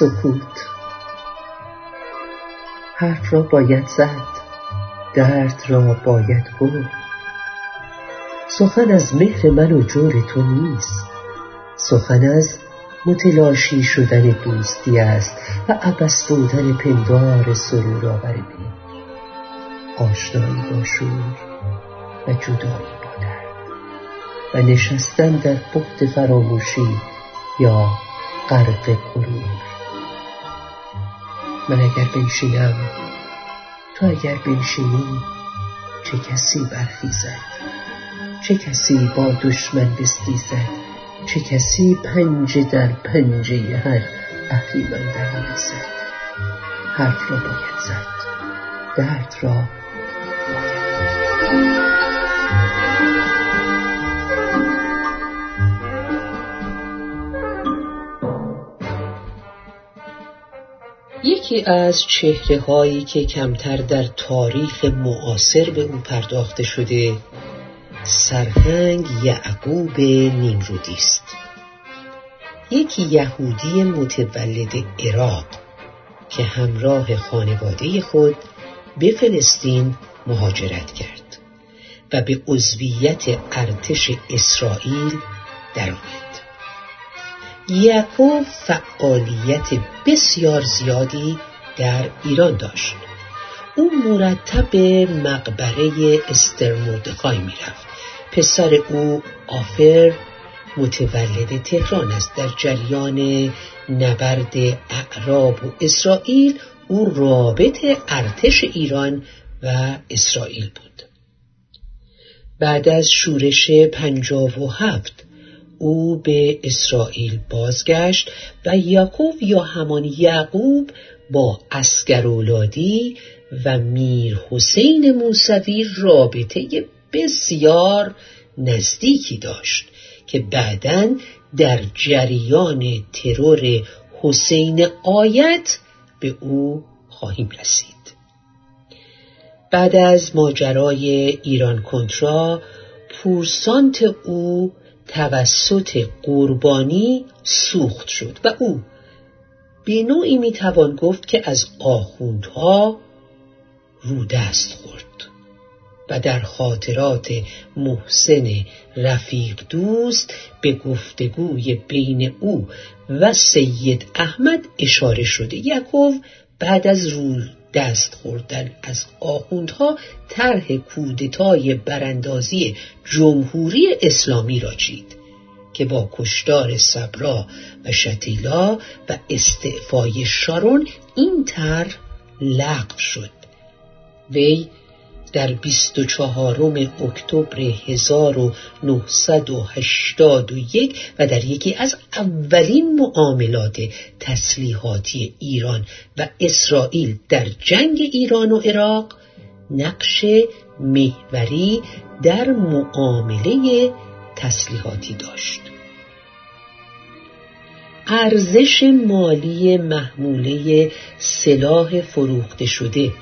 سکوت. حرف را باید زد درد را باید گفت سخن از مهر من و جور تو نیست سخن از متلاشی شدن دوستی است و عبس بودن پندار سرور آور بین. آشنایی با شور و جدایی با درد و نشستن در بخت فراموشی یا غرق غرور. من اگر بنشینم تو اگر بنشینی چه کسی برخیزد؟ چه کسی با دشمن بستیزد؟ چه کسی پنجه در پنجه هر اهریمن در می‌رسد حرف را باید زد درد را باید یکی از چهره هایی که کمتر در تاریخ معاصر به او پرداخته شده سرهنگ یعقوب نیمرودی است. یکی یهودی متولد عراق که همراه خانواده خود به فلسطین مهاجرت کرد و به عضویت ارتش اسرائیل درآمد یعقوب فعالیت بسیار زیادی در ایران داشت. او مرتب مقبره استرمردخای می‌رفت. پسر او آفر متولد تهران است. در جریان نبرد اعراب و اسرائیل او رابط ارتش ایران و اسرائیل بود. بعد از شورش پنجاب و هفت او به اسرائیل بازگشت و یعقوب یا همان یعقوب با اسکرولادی و میر حسین موسوی رابطه بسیار نزدیکی داشت که بعدا در جریان ترور حسین آیت به او خواهیم رسید. بعد از ماجرای ایران کنترا پورسانت او توسط قربانی سوخت شد و او به نوعی می‌توان گفت که از آخوندها رو دست خورد و در خاطرات محسن رفیق دوست به گفتگوی بین او و سید احمد اشاره شده. یکوف بعد از رول دست خوردن از آخوندها طرح کودتای براندازی جمهوری اسلامی را چید که با کشتار صبرا و شتیلا و استعفای شارون این طرح لغو شد. وی در 24 اکتبر 1981 و در یکی از اولین معاملات تسلیحاتی ایران و اسرائیل در جنگ ایران و عراق نقش محوری در معامله تسلیحاتی داشت. ارزش مالی محموله سلاح فروخته شده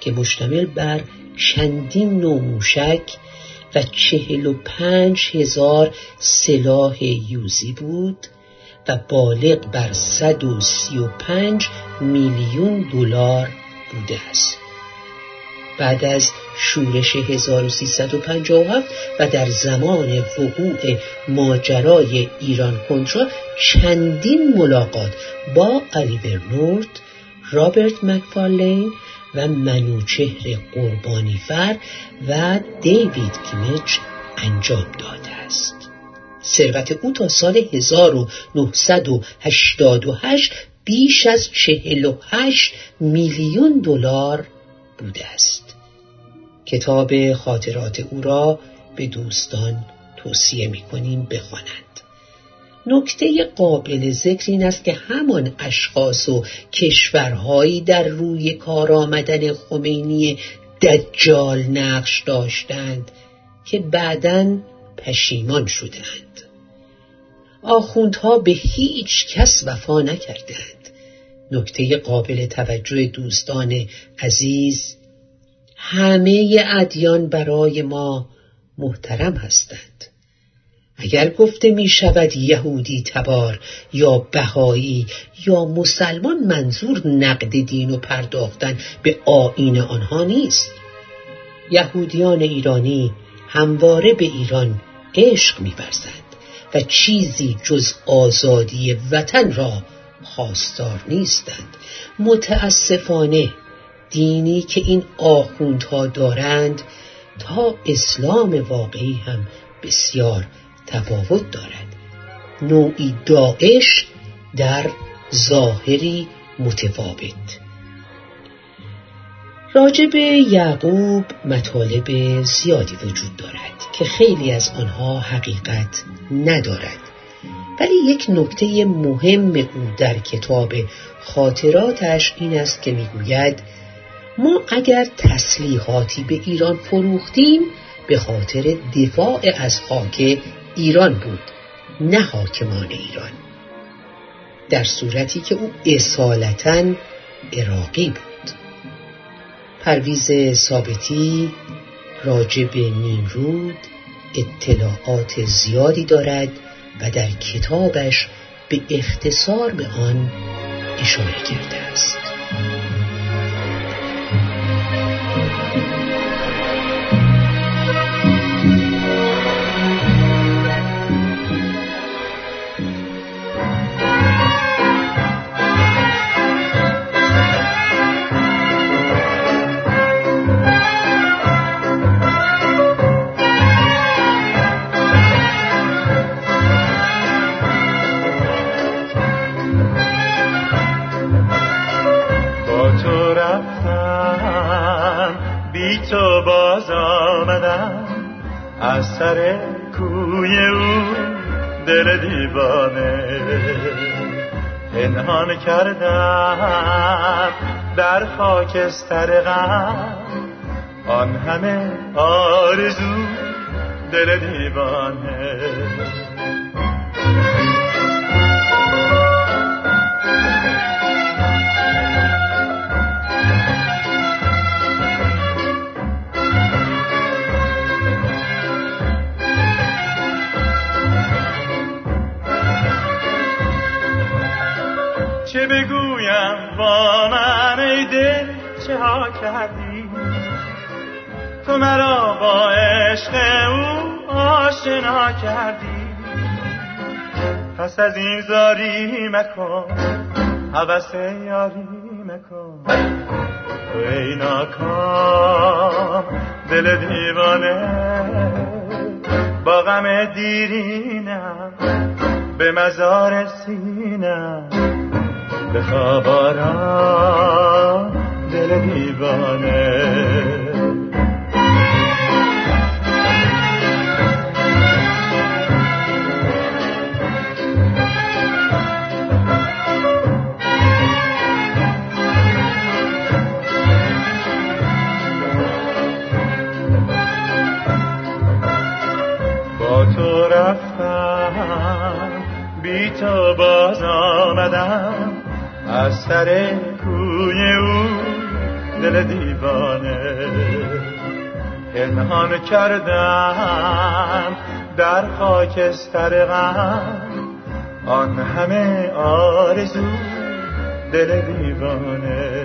که مشتمل بر چندین نوع موشک و چهل و پنج هزار سلاح یوزی بود و بالغ بر صد و سی و پنج میلیون دلار بوده است. بعد از شورش 1357 و در زمان وقوع ماجرای ایران کنترا چندین ملاقات با الیور رابرت مکفارلین و منوچهر قربانیفر و دیوید کیمچ انجام داده است. ثروت او تا سال 1988 بیش از 48 میلیون دلار بوده است. کتاب خاطرات او را به دوستان توصیه می کنیم بخوانند. نکته قابل ذکر این است که همان اشخاص و کشورهایی در روی کار آمدن خمینی دجال نقش داشتند که بعدا پشیمان شدند آخوندها به هیچ کس وفا نکردند نکته قابل توجه دوستان عزیز همه ادیان برای ما محترم هستند. اگر گفته می شود یهودی تبار یا بهایی یا مسلمان منظور نقد دین و پرداختن به آین آنها نیست. یهودیان ایرانی همواره به ایران عشق میورزند و چیزی جز آزادی وطن را خواستار نیستند. متاسفانه دینی که این آخوندها دارند تا اسلام واقعی هم بسیار تفاوت دارد. نوعی داعش در ظاهری متفاوت. راجب یعقوب مطالب زیادی وجود دارد که خیلی از آنها حقیقت ندارد. ولی یک نکته مهم او در کتاب خاطراتش این است که می‌گوید ما اگر تسلیحاتی به ایران فروختیم به خاطر دفاع از خاک ایران بود نه حاکمان ایران. در صورتی که او اصالتا عراقی بود. پرویز ثابتی راجب نیمرود اطلاعات زیادی دارد و در کتابش به اختصار به آن اشاره کرده است. سر کوی او دل دیوانه پنهان کردم در خاکستر غم. آن همه آرزو دل دیوانه. با من ای دل چه ها کردی؟ تو مرا با عشق او آشنا کردی. پس از این زاری مکن حوث یاری مکن. تو ای ناکام دل دیوانه با غم دیرینم به مزار سینم. به خبرم دل دیوانه. با تو رفتم بی تو باز آمدم. از سر کوی او دل دیوانه پنهان کردم در خاکستر غم. آن همه آرزو دل دیوانه.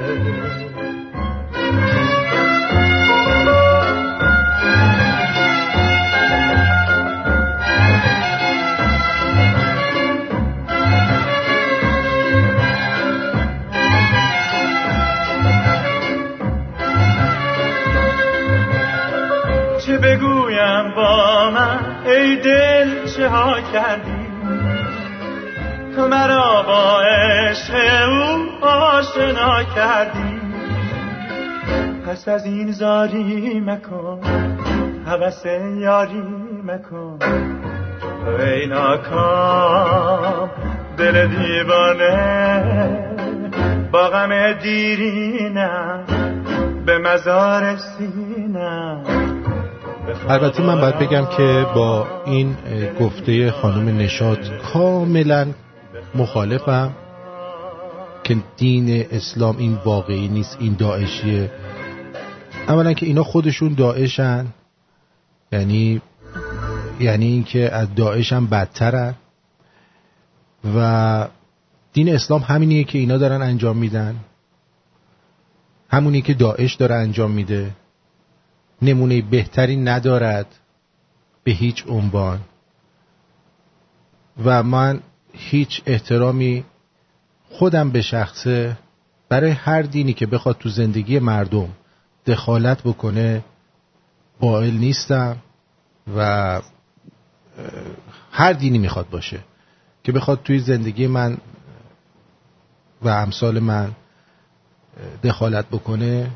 دل چه ها کردی؟ تو مرا با عشق او آشنا کردی. پس از این زاری مکن حوث یاری مکن. ای ناکام دل دیوانه با غم دیرینم به مزار سینم. البته من باید بگم که با این گفته خانم نشاد کاملا مخالفم که دین اسلام این واقعی نیست این داعشیه. اولا که اینا خودشون داعشن یعنی یعنی اینکه از داعش هم بدترن. و دین اسلام همینیه که اینا دارن انجام میدن. همونی که داعش داره انجام میده. نمونه بهتری ندارد به هیچ عنوان. و من هیچ احترامی خودم به شخصه برای هر دینی که بخواد تو زندگی مردم دخالت بکنه قائل نیستم و هر دینی می‌خواد باشه که بخواد توی زندگی من و امثال من دخالت بکنه.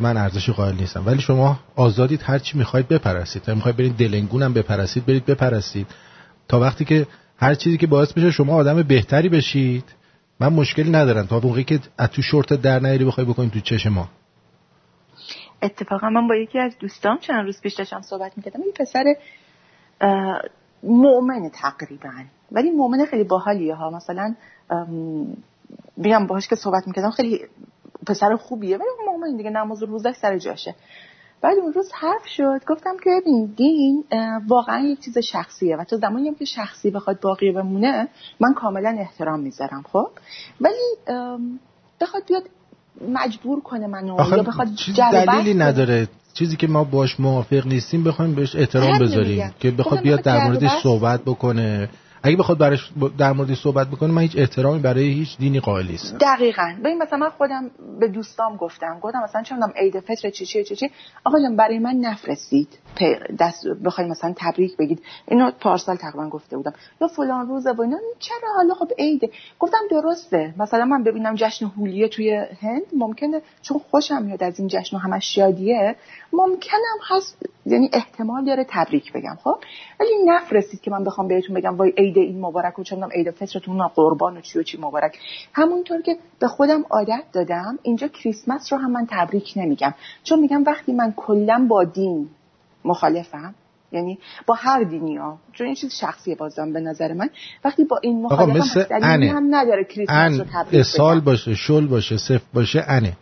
من ارزش قائل نیستم. ولی شما آزادید هر چی می‌خواید بپرستید. تا می‌خواید برید دلنگونم بپرستید برید بپرستید. تا وقتی که هر چیزی که باعث بشه شما آدم بهتری بشید. من مشکلی ندارم. تا موقعی که از تو شورت در نیاری بخوای بکنید تو چش ما. اتفاقا من با یکی از دوستام چند روز پیش داشتم صحبت می‌کردم. این پسر مؤمن تقریبا. ولی مؤمن خیلی باحالیه ها. مثلا ام، بیام باهاش که صحبت می‌کردم. خیلی پسر خوبیه. ولی مؤمن دیگه نماز و روزش سر جاشه. بعد اون روز حرف شد. گفتم که ببین دین واقعا یک چیز شخصیه و تا زمانی هم که شخصی بخواد باقی بمونه من کاملا احترام می‌ذارم خب؟ ولی بخواد بیاد مجبور کنه منو یا بخواد دلیلی. نداره. چیزی که ما باش موافق نیستیم بخوایم بهش احترام بذاریم. که بخواد بیاد در موردش صحبت بکنه. اگه بخواد براش در موردش صحبت بکنه من هیچ احترامی برای هیچ دینی قائل نیستم. دقیقا. ببین مثلا من خودم به دوستام گفتم. گفتم مثلا چه می‌دونم عید فطر چی چی چی چی. آقا برای من نفرستید. دست بخواید مثلا تبریک بگید. اینو پارسال تقریبا گفته بودم. یا فلان روز و اینا. چرا حالا خب عیده؟ گفتم درسته. مثلا من ببینم جشن هولیه توی هند ممکنه چون خوشم میاد از این جشن و همش شادیه. ممکنم هست یعنی احتمال داره تبریک بگم خب؟ ولی نفرستید که من بخوام بهتون بگم وای عید این مبارک و چندم عید فطرتون و قربان و چی و چی مبارک همونطور که به خودم عادت دادم اینجا کریسمس رو هم من تبریک نمیگم چون میگم وقتی من کلا با دین مخالفم یعنی با هر دینی ها چون این چیز شخصیه بازم به نظر من وقتی با این مخالفم مثل. هم نداره کریسمس رو تبریک سال. باشه شل باشه صفر باشه انه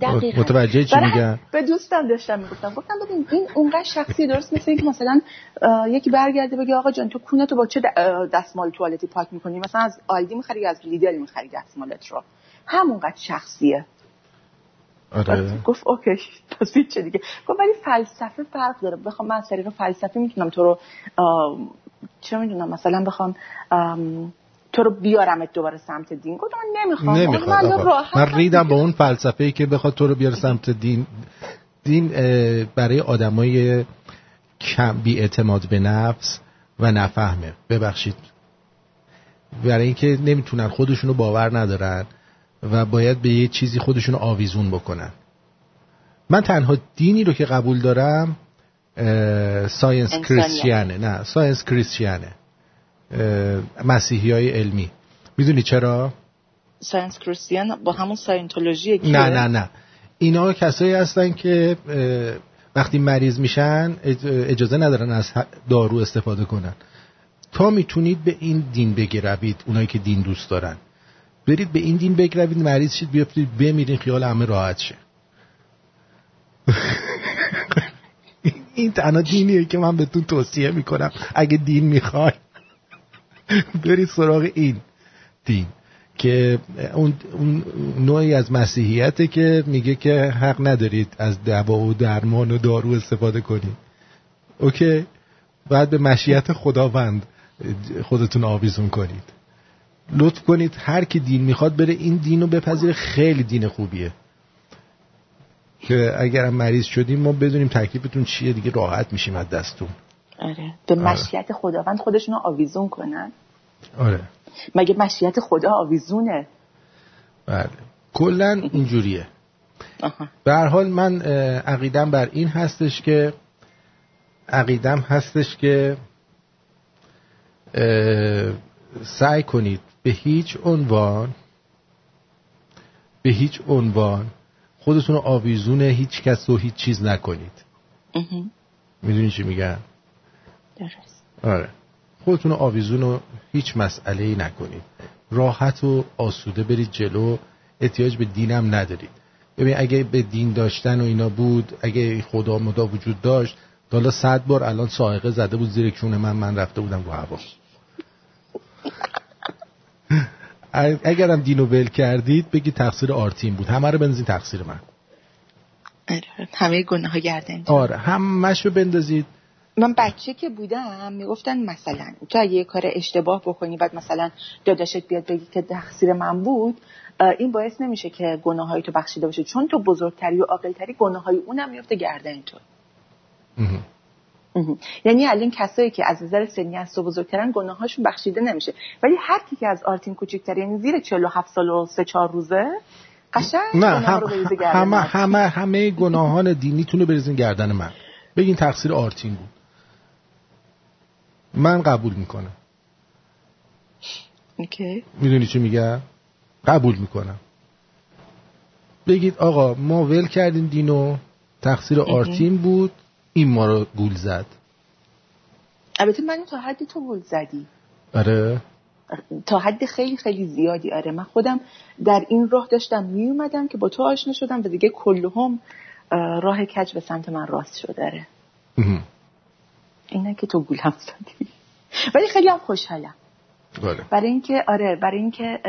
دقیقاً. متوجه چی میگم به دوستم داشتم می‌گفتم. گفتم ببین این اونقدر شخصی درست مثل اینکه مثلا یکی برگرده بگه آقا جان تو کونه تو با چه دستمال توالتی پاک می‌کنی؟ مثلا از آیدی می‌خری یا از لیدر می‌خری دستمالت رو. همونقدر شخصیه. آره. گفت اوکی پس چه دیگه. گفت ولی فلسفه فرق داره. بخوام من از طریق فلسفه می‌تونم تو رو چه می‌دونم مثلا بخوام آم، تو رو بیارمت دوباره سمت دین. گفتم نمی‌خوام. نمی‌خواد. من راحتم من ریدم با اون فلسفه ای که بخواد تو رو بیاره سمت دین. دین برای آدمای کم بی اعتماد به نفس و نفهمه. ببخشید. برای اینکه نمی‌تونن خودشونو باور ندارن و باید به یه چیزی خودشونو آویزون بکنن. من تنها دینی رو که قبول دارم science. Christian ه. نه science Christian ه. مسیحی های علمی. می‌دونی چرا؟ science Christian با همون Scientology نه نه نه. اینا کسایی هستن که وقتی مریض میشن اج- اجازه ندارن از دارو استفاده کنن. تا می‌تونید به این دین بگروید اونایی که دین دوست دارن. برید به این دین بگروید مریض شید بیافتید بمیرین خیال همه راحت شه. این تنها دینیه که من بهتون توصیه می‌کنم. اگه دین می‌خوای. برید سراغ این دین که اون, اون نوعی از مسیحیته که میگه که حق ندارید از دوا و درمان و دارو استفاده کنید. اوکی؟ بعد به مشیت خداوند خودتون آویزون کنید. لطف کنید هر کی دین می‌خواد بره این دین رو بپذیره. خیلی دین خوبیه. که اگرم مریض شدیم ما بدونیم تکلیفتون چیه دیگه راحت میشیم از دستون آره. به مشیت خداوند خودشون رو آویزون کنن. آره. مگه مشیت خدا آویزونه؟ بله. کلا اینجوریه. به حال من عقیدم بر این هستش که عقیدم هستش که سعی کنید به هیچ عنوان به هیچ عنوان خودتون رو آویزون هیچ کس و هیچ چیز نکنید. می‌دونی چی میگم؟ درست. آره. خودتون آویزون و هیچ مسئله ای نکنید. راحت و آسوده برید جلو. احتیاج به دینم ندارید. ببین اگه به دین داشتن و اینا بود اگه خدا مدا وجود داشت حالا صد بار الان سائقه زده بود زیر کون من من رفته بودم رو هوا. اگرم دینو ول کردید بگید تقصیر آرتین بود. همه رو بنزین تقصیر من. آره. همه گناه ها گردن آره همش رو بندازید. من بچه که بودم می‌گفتن مثلا تو اگه یه کار اشتباه بکنی بعد مثلا داداشت بیاد بگی که تقصیر من بود این باعث نمیشه که گناه های تو بخشیده باشه. چون تو بزرگتری و عاقلتری گناه های اونم میفته گردن تو. یعنی الان کسایی که از نظر سنی از تو بزرگترن گناهاشون بخشیده نمیشه. ولی هر کی که از آرتین کوچیک‌تره یعنی زیر 47 سال و 3 4 روزه قشنگ نه هم رو همه. همه همه گناهان دینیتون رو بریزین گردن من. بگین تقصیر آرتین بود. من قبول می‌کنم. اوکی می‌دونی چی میگم؟ قبول می‌کنم. بگید آقا ما ول کردیم دینو تقصیر آرتین بود این ما رو گول زد. البته من تا حدی تو گل زدی. آره. تا حد خیلی خیلی زیادی آره. من خودم در این راه داشتم می اومدم که با تو آشنا شدم و دیگه کلهم اه، راه کج به سمت من راست شد آره. اینه که تو گولم زدی. ولی خیلی هم خوشحالم. آره برای اینکه آره برای اینکه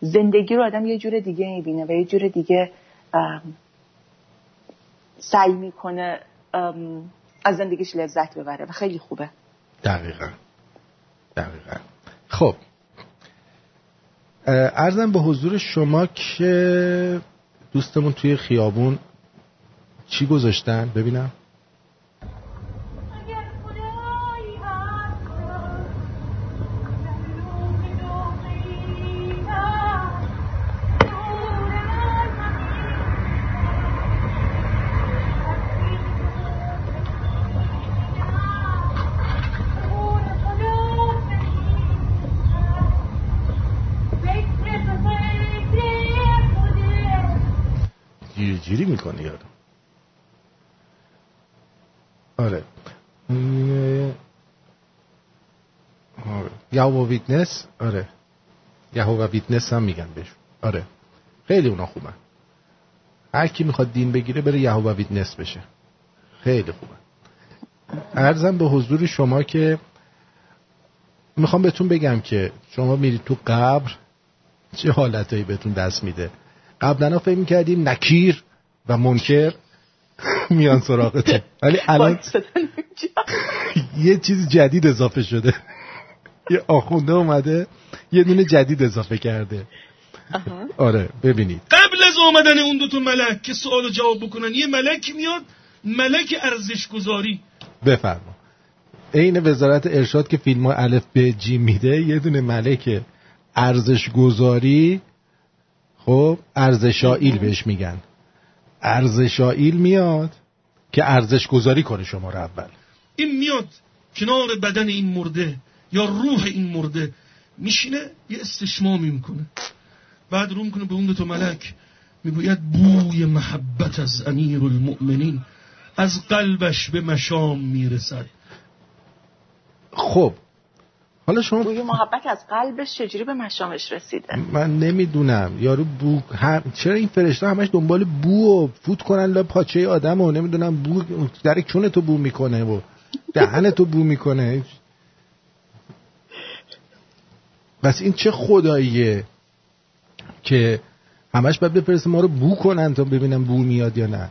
زندگی رو آدم یه جور دیگه می‌بینه و یه جور دیگه سعی می‌کنه از زندگیش لذت ببره و خیلی خوبه. دقیقا. دقیقا. خب. ارزم به حضور شما که دوستمون توی خیابون چی گذاشتن؟ ببینم. یهوه Witness آره. یهوه Witness هم میگن بهش. آره. خیلی اونا خوبن. هر کی می‌خواد دین بگیره بره یهوه Witness بشه. خیلی خوبه عرضم به حضور شما که می‌خوام بهتون بگم که شما میرید تو قبر چه حالتهایی بهتون دست میده؟ قبلا فکر می‌کردیم نکیر و منکر میان سراغتون. ولی الان. یه چیز جدید اضافه شده. یه آخونده اومده یه دونه جدید اضافه کرده. آها. آره ببینید. قبل از آمدن اون دوتا ملک که سوال و جواب بکنن یه ملک میاد ملک ارزش گذاری بفرما. عین وزارت ارشاد که فیلم ها الف به جی میده یه دونه ملک ارزش گذاری خب ارزشائیل بهش میگن. ارزشائیل میاد که ارزش گذاری کنه شما رو اول. این میاد کنار بدن این مرده. یا روح این مرده میشینه یه استشمامی می‌کنه. بعد رو می‌کنه به اون دوتا ملک. می‌گوید بوی محبت از امیر المؤمنین از قلبش به مشام می‌رسد. خب. حالا شما بوی محبت از قلبش چجوری به مشامش رسیده؟ من نمی‌دونم. یارو بو هم... چرا این فرشته همش دنبال بو و فوت کنن لا پاچه آدم و نمی‌دونم بو در چون تو بو می‌کنه و دهن تو بو می‌کنه؟ بس این چه خداییه که همش باید بفرسته ما رو بو کنن تا ببینم بو میاد یا نه.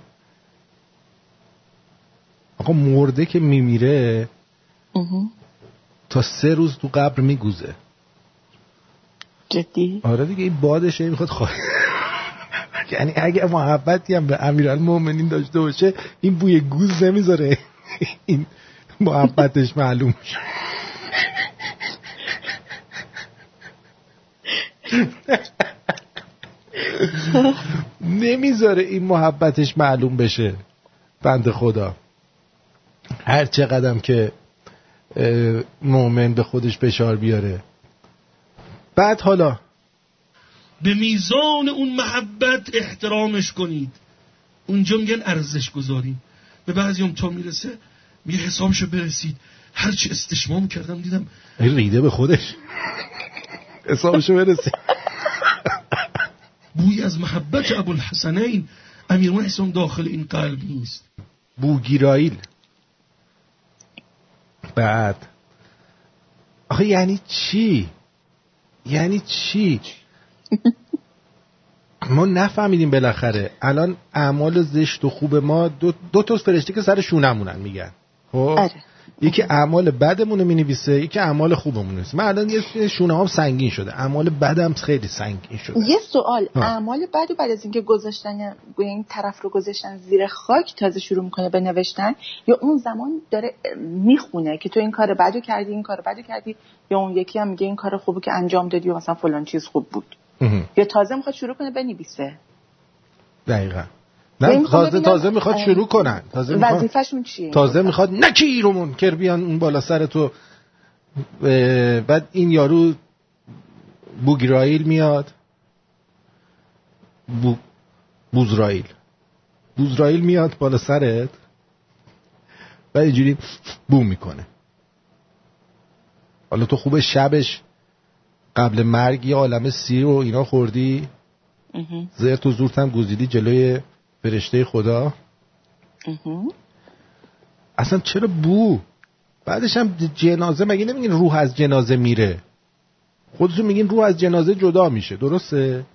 آقا مرده که میمیره تا سه روز تو قبر میگوزه. جدی؟ آره دیگه این بادش می‌خواد خواهی یعنی اگه محبتی هم به امیرالمومنین داشته باشه این بوی گوز نمی‌ذاره. این محبتش معلوم شه. نمی‌ذاره این محبتش معلوم بشه. بند خدا. هر چقدر که اه، مؤمن به خودش فشار بیاره. بعد حالا به میزان اون محبت احترامش کنید. اونجا میگن ارزش گذاریم به بعضی هم تا می‌رسه میگه حسابشو برسید. هرچی استشمام کردم دیدم ریده به خودش. حسابشو برسه بوی از محبت ابوالحسنین امیر محسن داخل این قلب نیست. بوگیرایل بعد. آخه یعنی چی؟ یعنی چی؟ ما نفهمیدیم بالاخره. الان اعمال زشت و خوب ما دو, دو تا فرشته که سر شونمونن میگن. خب. آره. یکی اعمال بدمون رو می‌نویسه یکی اعمال خوبمون رو. من الان یه شونه هم سنگین شده. اعمال بدم خیلی سنگین شده. یه سوال. اعمال بعد و بعد از اینکه گذاشتن این طرف رو گذاشتن زیر خاک تازه شروع می‌کنه به نوشتن یا اون زمان داره می‌خونه که تو این کار بدو کردی این کار بدو کردی یا اون یکی هم میگه این کار خوبی که انجام دادی و مثلا فلان چیز خوب بود. یا تازه می‌خواد شروع کنه بنویسه. دقیقا. نه تازه تازه می‌خواد شروع کنن. تازه می‌خواد وظیفهشون چیه؟ تازه می‌خواد نکی رو منکر بیان اون بالا سر تو. بعد این یارو بوگرایل میاد. بو بوزرایل. بوزرایل میاد بالا سرت. و اینجوری بو می‌کنه. حالا تو خوب شبش قبل مرگ یه عالم سیر و اینا خوردی. زرت و زورت هم گزیدی جلوی فرشته خدا. اصلا چرا بو؟ بعدش هم جنازه مگه نمیگین روح از جنازه میره؟ خودتون میگین روح از جنازه جدا میشه درسته؟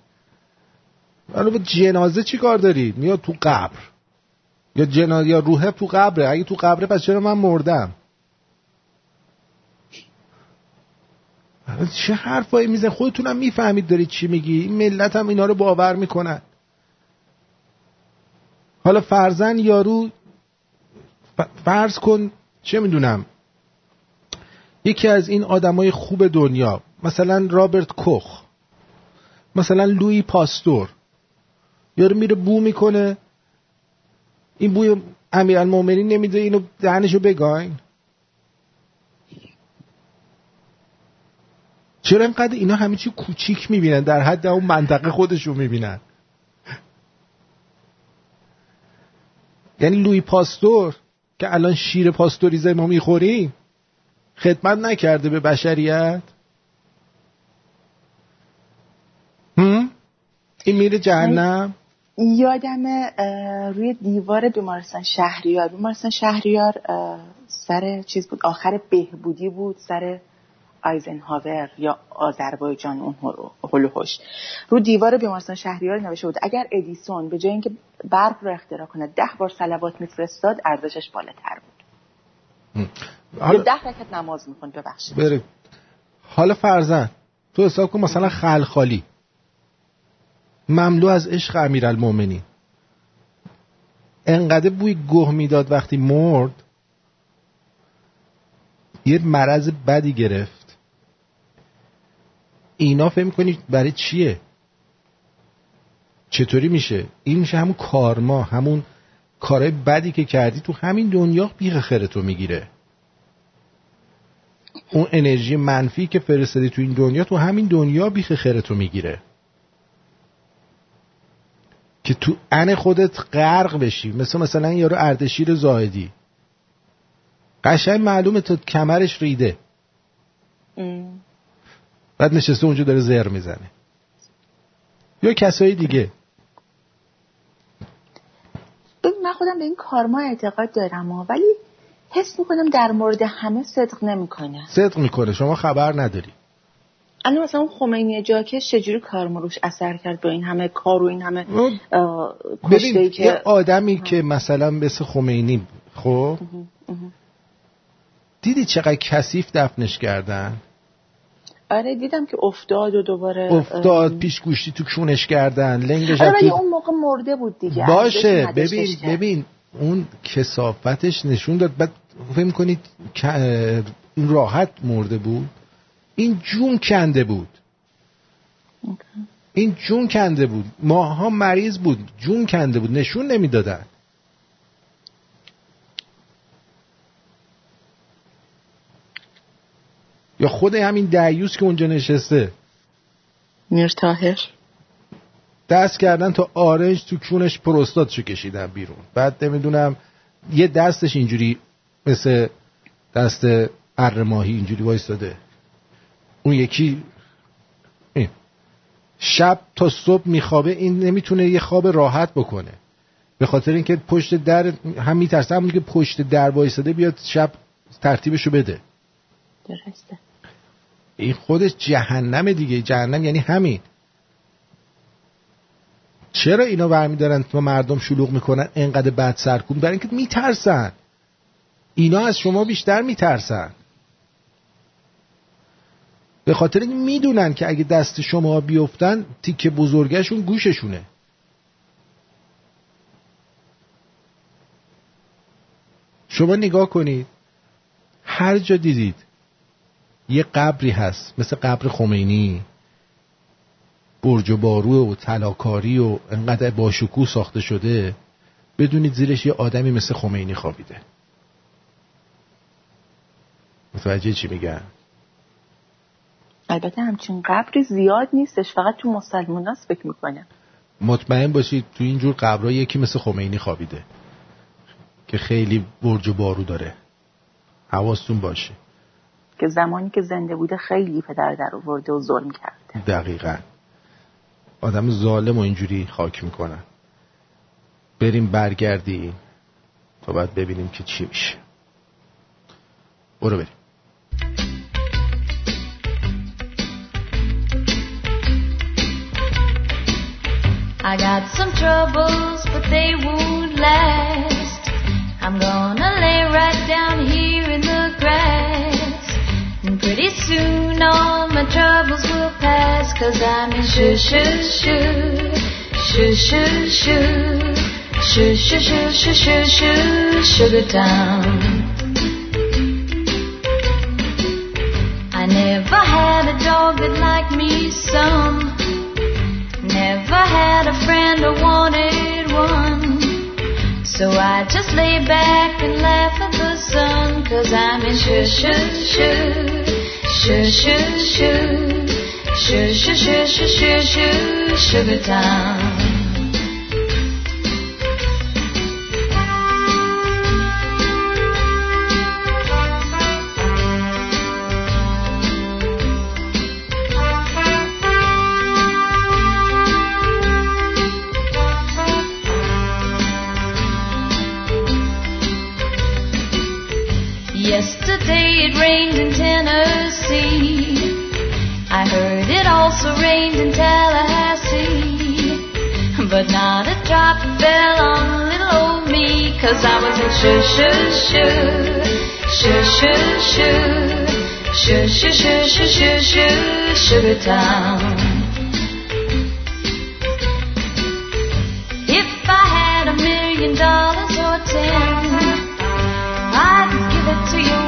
حالا با جنازه چی کار دارید؟ میاد تو قبر؟ یا جنازه یا روحه تو قبره؟ اگه تو قبره پس چرا من مردم؟ چه حرفایی میزن خودتونم می‌فهمید دارید چی میگی؟ این ملت هم اینا رو باور می‌کنن. حالا فرزن یارو فرض کن چه می‌دونم؟ یکی از این آدمای خوب دنیا مثلا رابرت کوخ مثلا لوی پاستور. یارو میره بو می‌کنه. این بوی امیرالمومنین نمیده اینو دهنشو بگاین. چرا اینقدر اینا همه چی کوچیک می‌بینن؟ در حد اون منطقه خودشون می‌بینن. یعنی لوی پاستور که الان شیر پاستوریزه ما می‌خوریم خدمت نکرده به بشریت؟ هم؟ این میره جهنم؟ یادم روی دیوار بیمارستان شهریار. بیمارستان شهریار سر چیز بود؟ آخر بهبودی بود سر آیزنهاور یا آذربایجان اون هلوهوش رو دیوار بیمارستان شهریار نوشته بود اگر ادیسون به جای اینکه برق رو اختراع کنه ده بار صلوات میفرستاد ارزشش بالاتر بود. حالا ده رکعت نماز می‌خوند ببخشید. بره حالا فرزن تو حساب کن مثلا خلخالی. مملو از عشق امیرالمومنین انقدر بوی گه می‌داد وقتی مرد یه مرض بدی گرفت. اینا فهم کنی برای چیه؟ چطوری میشه؟ این میشه همون کارما همون کارهای بدی که کردی تو همین دنیا بیخ خیرتو می‌گیره. اون انرژی منفی که فرستادی تو این دنیا تو همین دنیا بیخ خیرتو می‌گیره. که تو ان خودت غرق بشی. مثل مثلا یارو اردشیر زاهدی. قشنگ معلومه تا کمرش ریده. بعد نشسته اونجا داره زر می‌زنه. یا کسایی دیگه. من خودم به این کارما اعتقاد دارم ها ولی حس می‌کنم در مورد همه صدق نمی‌کنه. صدق می‌کنه. شما خبر نداری. الان مثلا اون خمینی جاکش چجوری کارما روش اثر کرد با این همه کار و این همه ببین که یه آدمی که مثلا مثل خمینی خب؟ دیدی چقدر کثیف دفنش کردن؟ آره دیدم که افتاد و دوباره افتاد پیش گوشتی تو کونش کردن لنگش آره ولی تو اون موقع مرده بود دیگه باشه ببین. ببین اون کسافتش نشون داد بعد فکر کنید این راحت مرده بود؟ این جون کنده بود. این جون کنده بود. ماها مریض بود جون کنده بود نشون نمی‌دادن. یا خود همین دیوس که اونجا نشسته. میر تاهر دست کردن تا آرنج تو کونش پروستاتشو کشیدن بیرون. بعد نمی‌دونم یه دستش اینجوری مثل دست اره ماهی اینجوری وایستاده. اون یکی این. شب تا صبح میخوابه این نمی‌تونه یه خواب راحت بکنه. به خاطر اینکه پشت در هم میترسه همون که پشت در وایستاده بیاد شب ترتیبشو بده. درسته. این خودش جهنم دیگه. جهنم یعنی همین. چرا اینا برمیدارن تو مردم شلوغ می‌کنن؟ انقدر بد سرکوب. برای اینکه میترسن. اینا از شما بیشتر میترسن. به خاطر این می‌دونن که اگه دست شما بیفتن تیکه بزرگشون گوششونه. شما نگاه کنید. هر جا دیدید یه قبری هست مثل قبر خمینی. برج و بارو و تلاکاری و انقدر باشکوه ساخته شده بدونید زیرش یه آدمی مثل خمینی خوابیده. متوجه چی میگن البته همچین قبری زیاد نیستش فقط تو مسلماناست فکر می‌کنم. مطمئن باشید تو اینجور قبرها یکی مثل خمینی خوابیده که خیلی برج و بارو داره. حواستون باشه. که زمانی که زنده بوده خیلی پدر در آورده و ظلم کرده. دقیقا. آدم ظالم و اینجوری خاک می‌کنن بریم برگردیم. تا بعد ببینیم که چی میشه. برو بریم. I got some troubles, but they won't last. I'm gonna lay right down here in the grass. And pretty soon all my troubles will pass. Cause I'm in shoo shoo shoo. Shoo shoo shoo. Shoo shoo shoo shoo shoo shoo. Sugar town. I never had a dog that liked me some. Never had a friend or wanted one. So I just lay back and laugh at the sun. Cause I'm in shoo shoo shoo. Shoo shoo shoo. Shoo shoo shoo shoo shoo shoo. Sugar town. It rained in Tennessee. I heard it also rained in Tallahassee. But not a drop fell on little old me. Cause I was in shoo shoo shoo. Shoo shoo shoo. Shoo shoo shoo shoo shoo shoo. Sugar town. If I had a million dollars or ten. I'd give it to your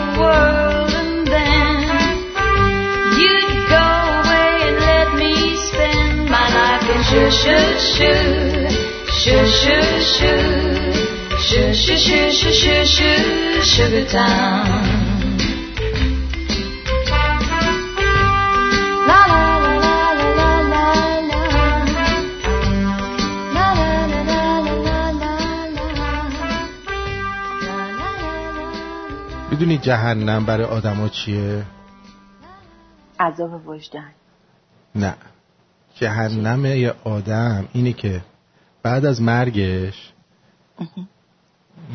sugar town. می‌دونی جهنم برای آدما چیه؟ عذاب وجدان. نه. جهنم یه آدم اینه که بعد از مرگش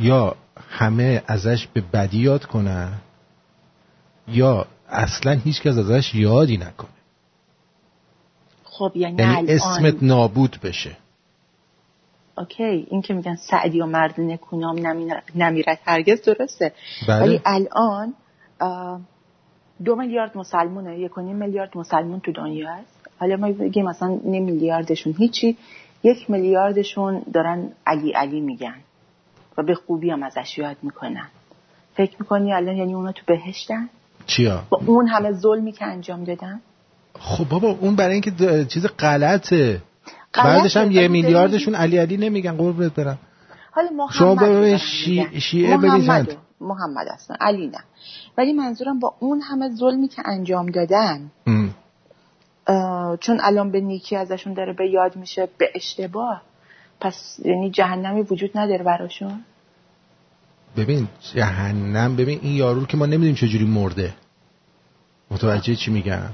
یا همه ازش به بدی یاد کنن یا اصلا هیچ کس ازش یادی نکنه. خب یعنی, یعنی اسمت نابود بشه. اوکی این که میگن سعدی و مرد نکونام نمی- نمیرد هرگز درسته. بله. ولی الان دو میلیارد مسلمونه یک میلیارد مسلمون تو دنیا هست. حالا ما بگیم مثلا نیم میلیاردشون هیچی یک میلیاردشون دارن علی علی میگن و به خوبی هم ازش یاد می‌کنن. فکر می‌کنی الان یعنی اونا تو بهشتن؟ چیا؟ با اون همه ظلمی که انجام دادن؟ خب بابا اون برای اینکه چیز غلطه، بعدش هم یه میلیاردشون علی علی نمیگن قربونت برم. حالا محمد شما دارن شی-. شیعه بریزند. محمد اصلا علی نه. ولی منظورم با اون همه ظلمی که انجام دادن چون الان به نیکی ازشون داره به یاد میشه به اشتباه. پس یعنی جهنمی وجود نداره براشون؟ ببین جهنم ببین این یارو رو که ما نمی‌دونیم چجوری مرده. متوجه چی میگم.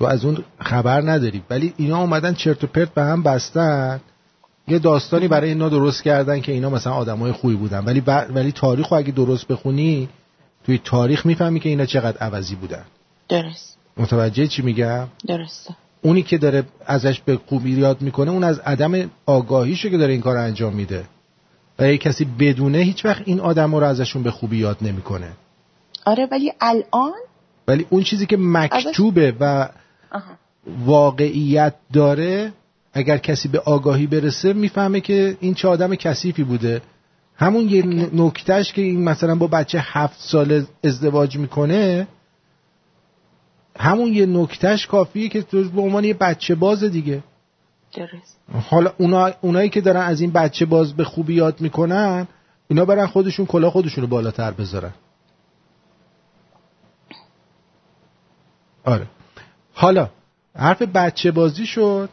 تو از اون خبر نداری. ولی اینا اومدن چرت و پرت به هم بستن. یه داستانی برای اینا درست کردن که اینا مثلا آدمای خوبی بودن. ولی ب... ولی تاریخ رو اگه درست بخونی توی تاریخ می‌فهمی که اینا چقدر عوضی بودن. درست. متوجه چی میگم؟ درسته اونی که داره ازش به خوبی یاد می‌کنه اون از عدم آگاهیشه که داره این کار رو انجام میده. و اگه کسی بدونه هیچ وقت این آدم رو ازشون به خوبی یاد نمی‌کنه. آره ولی الان ولی اون چیزی که مکتوبه و. واقعیت داره اگر کسی به آگاهی برسه می‌فهمه که این چه آدم کثیفی بوده. همون یه نکتهش که این مثلا با بچه هفت ساله ازدواج می‌کنه همون یه نکتهش کافیه که تو به عنوان یه بچه باز دیگه. درست. حالا اونا اونایی که دارن از این بچه باز به خوبی یاد می‌کنن اینا برن خودشون کلا خودشون رو بالاتر بذارن. آره. حالا حرف بچه بازی شد.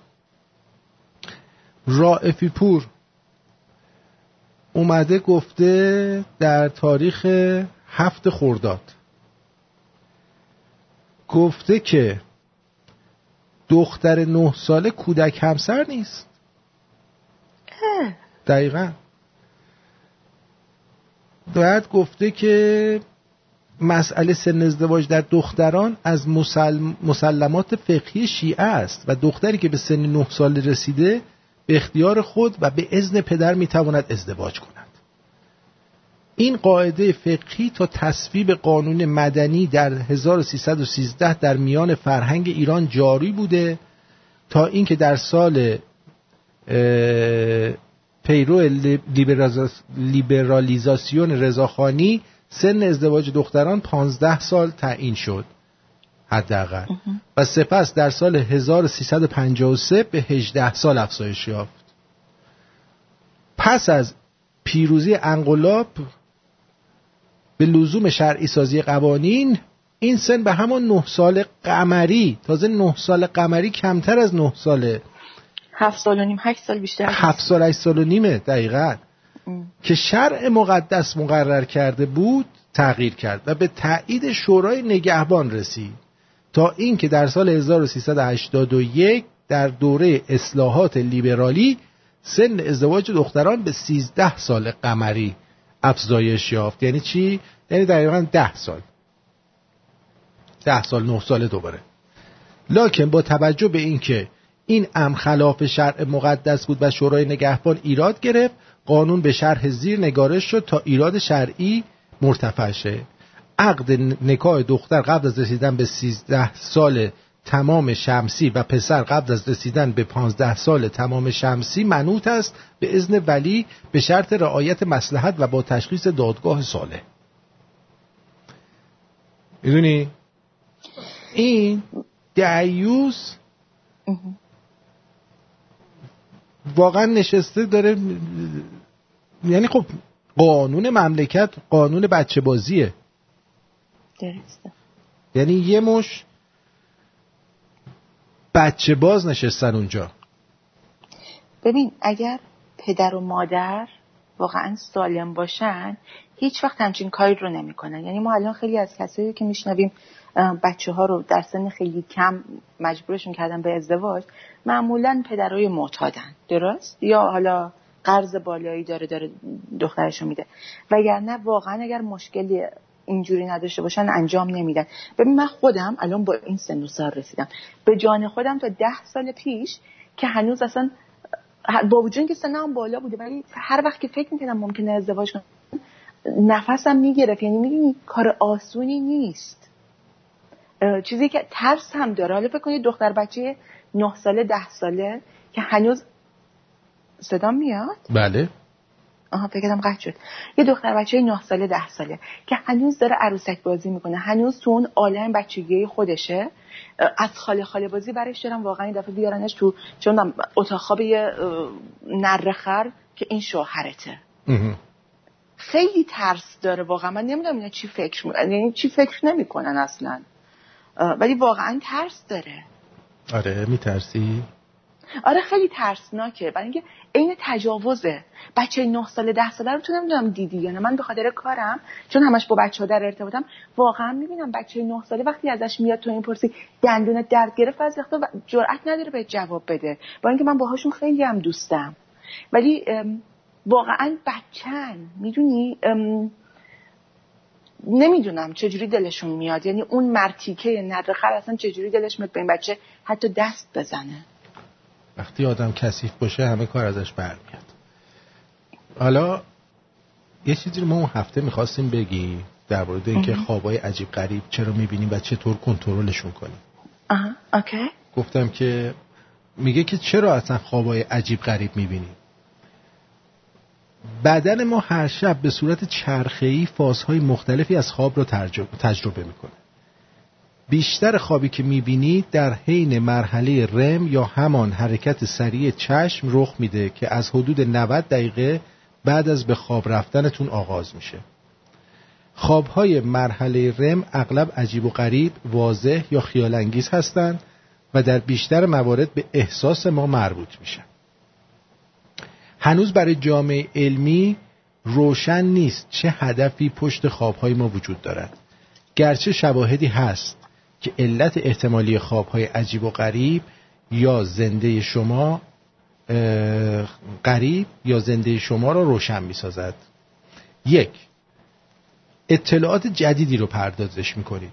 رائفی پور اومده گفته در تاریخ هفت خرداد گفته که دختر نه ساله کودک همسر نیست. دقیقا. بعد گفته که مسئله سن ازدواج در دختران از مسل- مسلمات فقهی شیعه است و دختری که به سن نه سال رسیده به اختیار خود و به اذن پدر می‌تواند ازدواج کند. این قاعده فقهی تا تصویب قانون مدنی در 1313 در میان فرهنگ ایران جاری بوده تا اینکه در سال پیرو لیبرالیزاسیون رضاخانی سن ازدواج دختران 15 سال تعیین شد. حداقل. و سپس در سال 1353 به 18 سال افزایش یافت. پس از پیروزی انقلاب به لزوم شرعی سازی قوانین این سن به همان نه سال قمری تازه نه سال قمری کمتر از نه ساله هفت سال و نیم هشت سال بیشتر هفت سال هشت سال و نیمه دقیقا. که شرع مقدس مقرر کرده بود تغییر کرد و به تایید شورای نگهبان رسید. تا اینکه در سال 1381 در دوره اصلاحات لیبرالی سن ازدواج دختران به 13 سال قمری افزایش یافت. یعنی چی؟ یعنی دقیقا 10 سال. 10 سال 9 سال دوباره. لکن با توجه به اینکه این ام خلاف شرع مقدس بود و شورای نگهبان ایراد گرفت قانون به شرح زیر نگارش شد تا ایراد شرعی مرتفع شه. عقد نکاح دختر قبل از رسیدن به 13 سال تمام شمسی و پسر قبل از رسیدن به 15 سال تمام شمسی منوط است به اذن ولی به شرط رعایت مسلحت و با تشخیص دادگاه ساله می‌دونی؟ این دیوس واقعا نشسته داره یعنی خب قانون مملکت قانون بچه بازیه. درسته. یعنی یه مش بچه باز نشستن اونجا. ببین اگر پدر و مادر واقعا سالم باشن هیچ وقت همچین کاری رو نمی‌کنن. یعنی ما الان خیلی از کسایی که میشنویم بچه ها رو در سن خیلی کم مجبورشون کردن به ازدواج معمولا پدرای معتادن. درست؟ یا حالا قرض بالایی داره داره دخترشو میده. وگرنه واقعا اگر مشکلی اینجوری نداشته باشن انجام نمیدن. ببین من خودم الان با این سن و سال رسیدم. به جان خودم تا ده سال پیش که هنوز اصلا با وجود که سنم بالا بوده ولی هر وقت که فکر می‌کنم ممکنه ازدواج کنم نفسم می‌گرفت. یعنی می‌دونی کار آسونی نیست. چیزی که ترس هم داره. حالا فکر کنید دختر بچه نه ساله ده ساله که هنوز صدا میاد؟ بله. آها فکرم قطع شد. یه دختر بچه نه ساله ده ساله که هنوز داره عروسک بازی می‌کنه. هنوز تو اون عالم بچگی خودشه. از خاله خاله بازی برش دارم. واقعا این دفعه بیارنش تو چون اتاق خواب یه نرخر که این شوهرته. خیلی ترس داره واقعا. من نمی‌دونم اینا چی فکر یعنی چی فکر نمی‌کنن اصلا. ولی واقعا ترس داره. آره میترسی؟ آره خیلی ترسناکه. برای اینکه عین تجاوزه. بچه نه ساله ده ساله رو تو نمی‌دونم دیدی یا نه. من به خاطر کارم چون همش با بچه ها در ارتباطم واقعا می‌بینم بچه نه ساله وقتی ازش میاد تو این پرسی دندون درد گرفت از وقتا جرئت نداره به جواب بده. با اینکه من باهاشون خیلی هم دوستم. ولی واقعا بچن می‌دونی؟ نمی‌دونم چجوری دلشون میاد. یعنی اون مرتیکه ندرخر اصلا چجوری دلش میاد به این بچه حتی دست بزنه. وقتی آدم کثیف باشه همه کار ازش برمیاد. حالا یه چیزی رو ما اون هفته می‌خواستیم بگیم در مورد اینکه خوابای عجیب غریب چرا می‌بینیم و چطور کنترلشون کنیم. آها اوکی. گفتم که میگه که چرا اصلا خوابای عجیب غریب می‌بینیم؟ بدن ما هر شب به صورت چرخه‌ای فازهای مختلفی از خواب رو تجربه می‌کنه بیشتر خوابی که می‌بینید در حین مرحله رم یا همان حرکت سریع چشم رخ میده که از حدود 90 دقیقه بعد از به خواب رفتنتون آغاز میشه خوابهای مرحله رم اغلب عجیب و غریب، واضح یا خیالانگیز هستند و در بیشتر موارد به احساس ما مربوط میشن. هنوز برای جامعه علمی روشن نیست چه هدفی پشت خوابهای ما وجود دارد. گرچه شواهدی هست که علت احتمالی خوابهای عجیب و غریب یا زنده شما غریب یا زنده شما را روشن می سازد یک اطلاعات جدیدی رو پردازش می کنید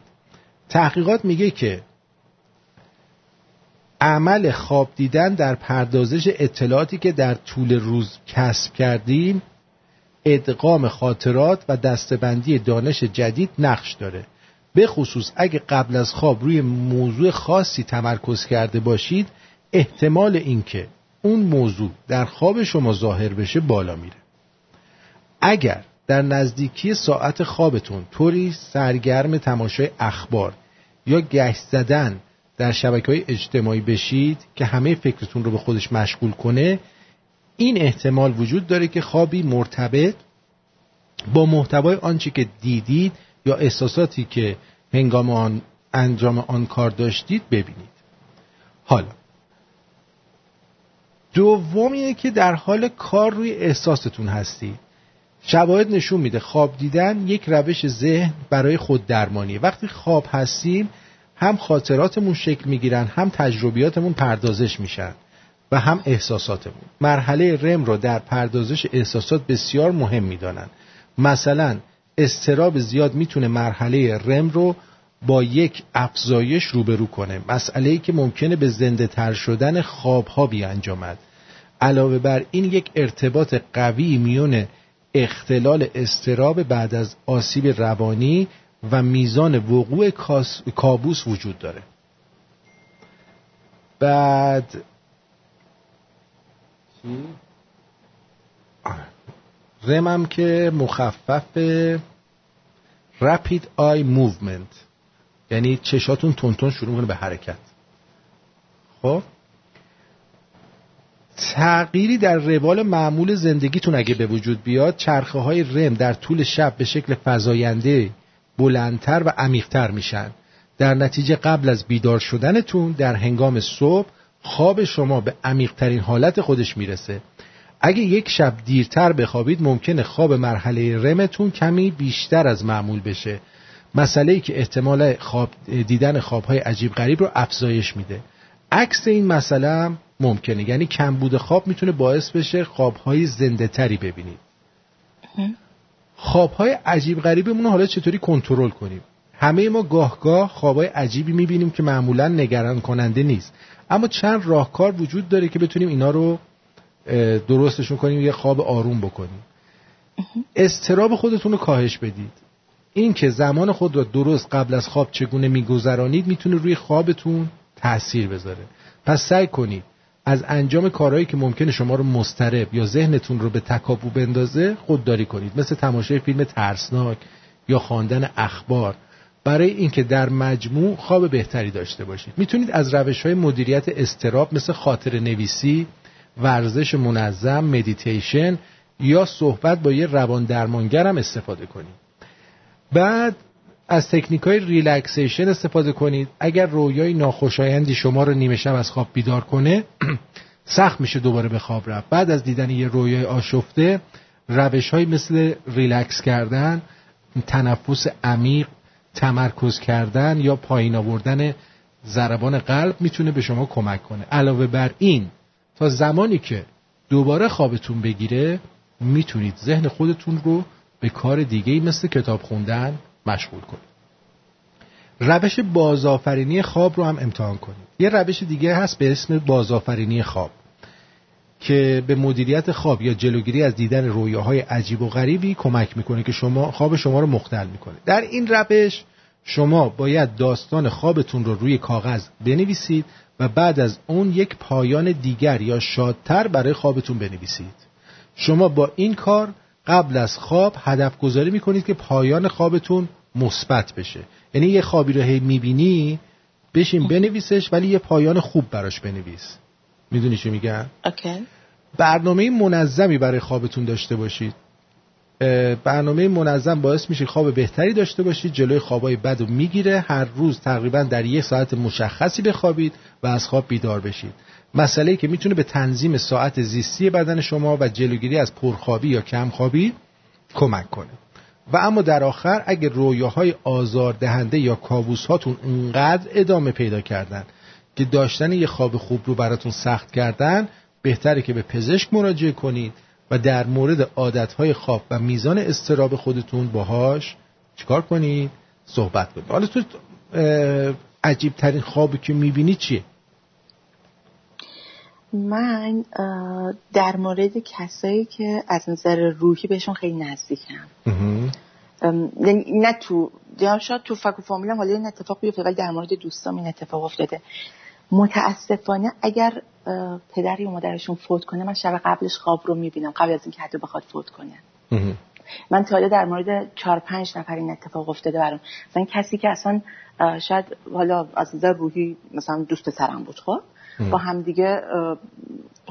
تحقیقات میگه که عمل خواب دیدن در پردازش اطلاعاتی که در طول روز کسب کردیم ادغام خاطرات و دستبندی دانش جدید نقش داره. به خصوص اگه قبل از خواب روی موضوع خاصی تمرکز کرده باشید احتمال اینکه اون موضوع در خواب شما ظاهر بشه بالا میره. اگر در نزدیکی ساعت خوابتون طوری سرگرم تماشای اخبار یا گشت زدن در شبکه های اجتماعی بشید که همه فکرتون رو به خودش مشغول کنه این احتمال وجود داره که خوابی مرتبط با محتوای آنچه که دیدید یا احساساتی که هنگام آن انجام آن کار داشتید ببینید. حالا دوم اینه که در حال کار روی احساستون هستید. شواهد نشون میده خواب دیدن یک روش ذهن برای خود درمانیه وقتی خواب هستیم هم خاطراتمون شکل می‌گیرن هم تجربیاتمون پردازش میشن و هم احساساتمون. مرحله رم رو در پردازش احساسات بسیار مهم می‌دانن. مثلا استراب زیاد می‌تونه مرحله رم رو با یک افزایش روبرو کنه. مسئله ای که ممکنه به زنده تر شدن خواب ها بیانجامد. علاوه بر این یک ارتباط قوی میون اختلال استراب بعد از آسیب روانی و میزان وقوع کابوس وجود داره. بعد REM م که مخفف rapid eye movement یعنی چشاتون تندتند شروع کنه به حرکت. خب؟ تغییری در روال معمول زندگیتون اگه به وجود بیاد چرخه های REM در طول شب به شکل فزاینده بلندتر و عمیقتر میشن. در نتیجه قبل از بیدار شدنتون در هنگام صبح خواب شما به عمیقترین حالت خودش می‌رسه. اگه یک شب دیرتر بخوابید ممکنه خواب مرحله رمتون کمی بیشتر از معمول بشه. مسئله ای که احتمال خواب دیدن خوابهای عجیب غریب رو افزایش میده. عکس این مسئله هم ممکنه. یعنی کمبود خواب می‌تونه باعث بشه خوابهای زنده تری ببینید. خوابهای عجیب غریبمون حالا چطوری کنترل کنیم؟ همه ما گاهگاه خوابهای عجیبی می‌بینیم که معمولا نگران کننده نیست. اما چند راهکار وجود داره که بتونیم اینا رو درستشون کنیم یه خواب آروم بکنیم. استراب خودتون رو کاهش بدید. این که زمان خود را درست قبل از خواب چگونه میگذرانید می‌تونه روی خوابتون تاثیر بذاره. پس سعی کنید از انجام کارهایی که ممکنه شما رو مسترب یا ذهنتون رو به تکاپو بندازه خودداری کنید. مثل تماشای فیلم ترسناک یا خواندن اخبار. برای اینکه در مجموع خواب بهتری داشته باشید. می‌تونید از روش های مدیریت اضطراب مثل خاطره نویسی ورزش منظم مدیتیشن یا صحبت با یه روان درمانگر هم استفاده کنید. بعد از تکنیک های relaxation استفاده کنید. اگر رویای ناخوشایندی شما رو نیمه شب از خواب بیدار کنه سخت میشه دوباره به خواب رفت. بعد از دیدن یه رویای آشفته روش های مثل ریلکس کردن تنفس عمیق تمرکز کردن یا پایین آوردن ضربان قلب می‌تونه به شما کمک کنه. علاوه بر این تا زمانی که دوباره خوابتون بگیره می‌تونید ذهن خودتون رو به کار دیگه مثل کتاب خوندن مشغول کنید روش بازآفرینی خواب رو هم امتحان کنید یه روش دیگه هست به اسم بازآفرینی خواب که به مدیریت خواب یا جلوگیری از دیدن رویاهای عجیب و غریبی کمک می‌کنه که شما خواب شما رو مختل می‌کنه. در این روش شما باید داستان خوابتون رو روی کاغذ بنویسید و بعد از اون یک پایان دیگر یا شادتر برای خوابتون بنویسید. شما با این کار قبل از خواب هدف گذاری می‌کنید که پایان خوابتون مثبت بشه. یعنی یه خوابی رو هی می‌بینی بشین بنویسش ولی یه پایان خوب براش بنویس. می‌دونی چی میگم؟ اوکی برنامه منظمی برای خوابتون داشته باشید. برنامه منظم باعث میشه خواب بهتری داشته باشید جلوی خوابای بد رو می‌گیره هر روز تقریبا در یک ساعت مشخصی بخوابید و از خواب بیدار بشید. مسئله که می‌تونه به تنظیم ساعت زیستی بدن شما و جلوگیری از پرخوابی یا کمخوابی کمک کنه. و اما در آخر اگر رویاهای آزار دهنده یا کابوس هاتون اونقدر ادامه پیدا کردن که داشتن یه خواب خوب رو براتون سخت کردن بهتره که به پزشک مراجعه کنید و در مورد عادتهای خواب و میزان استراب خودتون باهاش چیکار کنید؟ صحبت کنید. حالا تو عجیب ترین خوابی که می‌بینی چیه؟ من در مورد کسایی که از نظر روحی بهشون خیلی نزدیکم. یعنی نه تو شاید تو فک و فامیلم حالا این اتفاق بیفته ولی در مورد دوستام این اتفاق افتاده. متاسفانه اگر پدری و مادرشون فوت کنه من شب قبلش خواب رو می‌بینم قبل از اینکه حتی بخواد فوت کنه. من تا در مورد چهار پنج نفر این اتفاق افتاده برام. مثلا کسی که اصلا شاید حالا از نظر روحی مثلا دوست سرم بود خب؟ با هم دیگه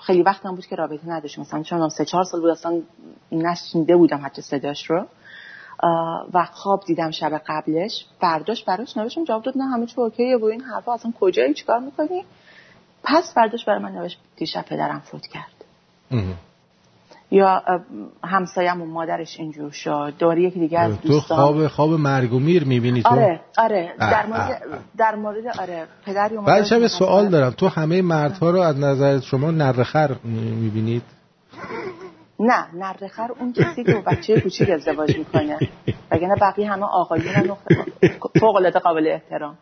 خیلی وقت هم بود که رابطه نداشت مثلا چون سه چهار سال بود اصلا نشنیده بودم حتی صداش رو. و خواب دیدم شب قبلش. برداشت براش نوشتم جواب داد نه همه چی اوکیه و این حرفا اصلا کجایی چیکار می‌کنی؟ پس برداشت برای من نوشت دیشب پدرم فوت کرد. یا همسایه‌مون مادرش اینجور شد. دوری یکی دیگه از تو خواب خواب مرگ و میر می‌بینی تو؟ آره آره. در مورد در مورد آره پدری و بعدش هم سوال دارم. تو همه مردها رو از نظر شما نرخر می‌بینید؟ نه نرخر اون کسی که بچه کوچیک ازدواج می‌کنه. وگرنه بقیه همه آقایون فوق العاده قابل احترام.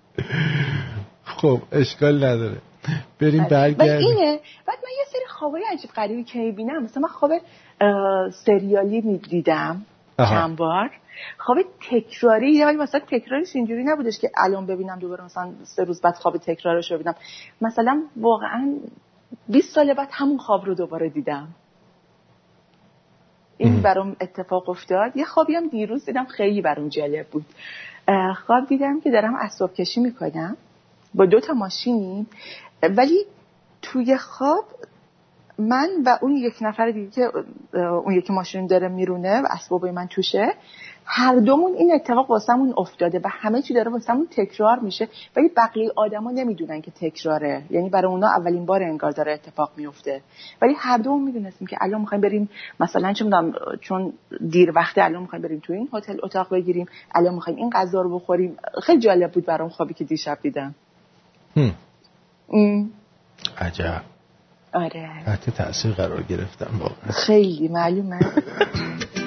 خب اشکال نداره. بریم برگردیم. اینه بعد من یه خوابای عجیب غریبی که می‌بینم مثلا من خواب سریالی می‌دیدم چند بار. خواب تکراری یا مثلا تکرارش اینجوری نبودش که الان ببینم دوباره مثلا سه روز بعد خواب تکرارش رو ببینم. مثلا واقعا 20 سال بعد همون خواب رو دوباره دیدم. این برام اتفاق افتاد. یه خوابی هم دیروز دیدم خیلی برام جالب بود. خواب دیدم که دارم اسباب کشی می‌کنم. با دو تا ماشین ولی توی خواب من و اون یک نفر دیگه که اون یکی ماشین داره میرونه و اسباب من توشه هر دومون این اتفاق واسمون افتاده و همه چی داره واسمون تکرار میشه ولی بقیه آدما نمی‌دونن که تکراره. یعنی برای اونا اولین بار انگار داره اتفاق میفته. ولی هر دومون می‌دونستیم که الان می‌خوایم بریم مثلا چه می‌دونم چون دیر وقته الان می‌خوایم بریم تو این هتل اتاق بگیریم الان می‌خوایم این غذا رو بخوریم. خیلی جالب بود برام خوابی که دیشب دیدم. هم. عجب. آره. تحت تاثیر قرار گرفتم واقعا. خیلی معلومه.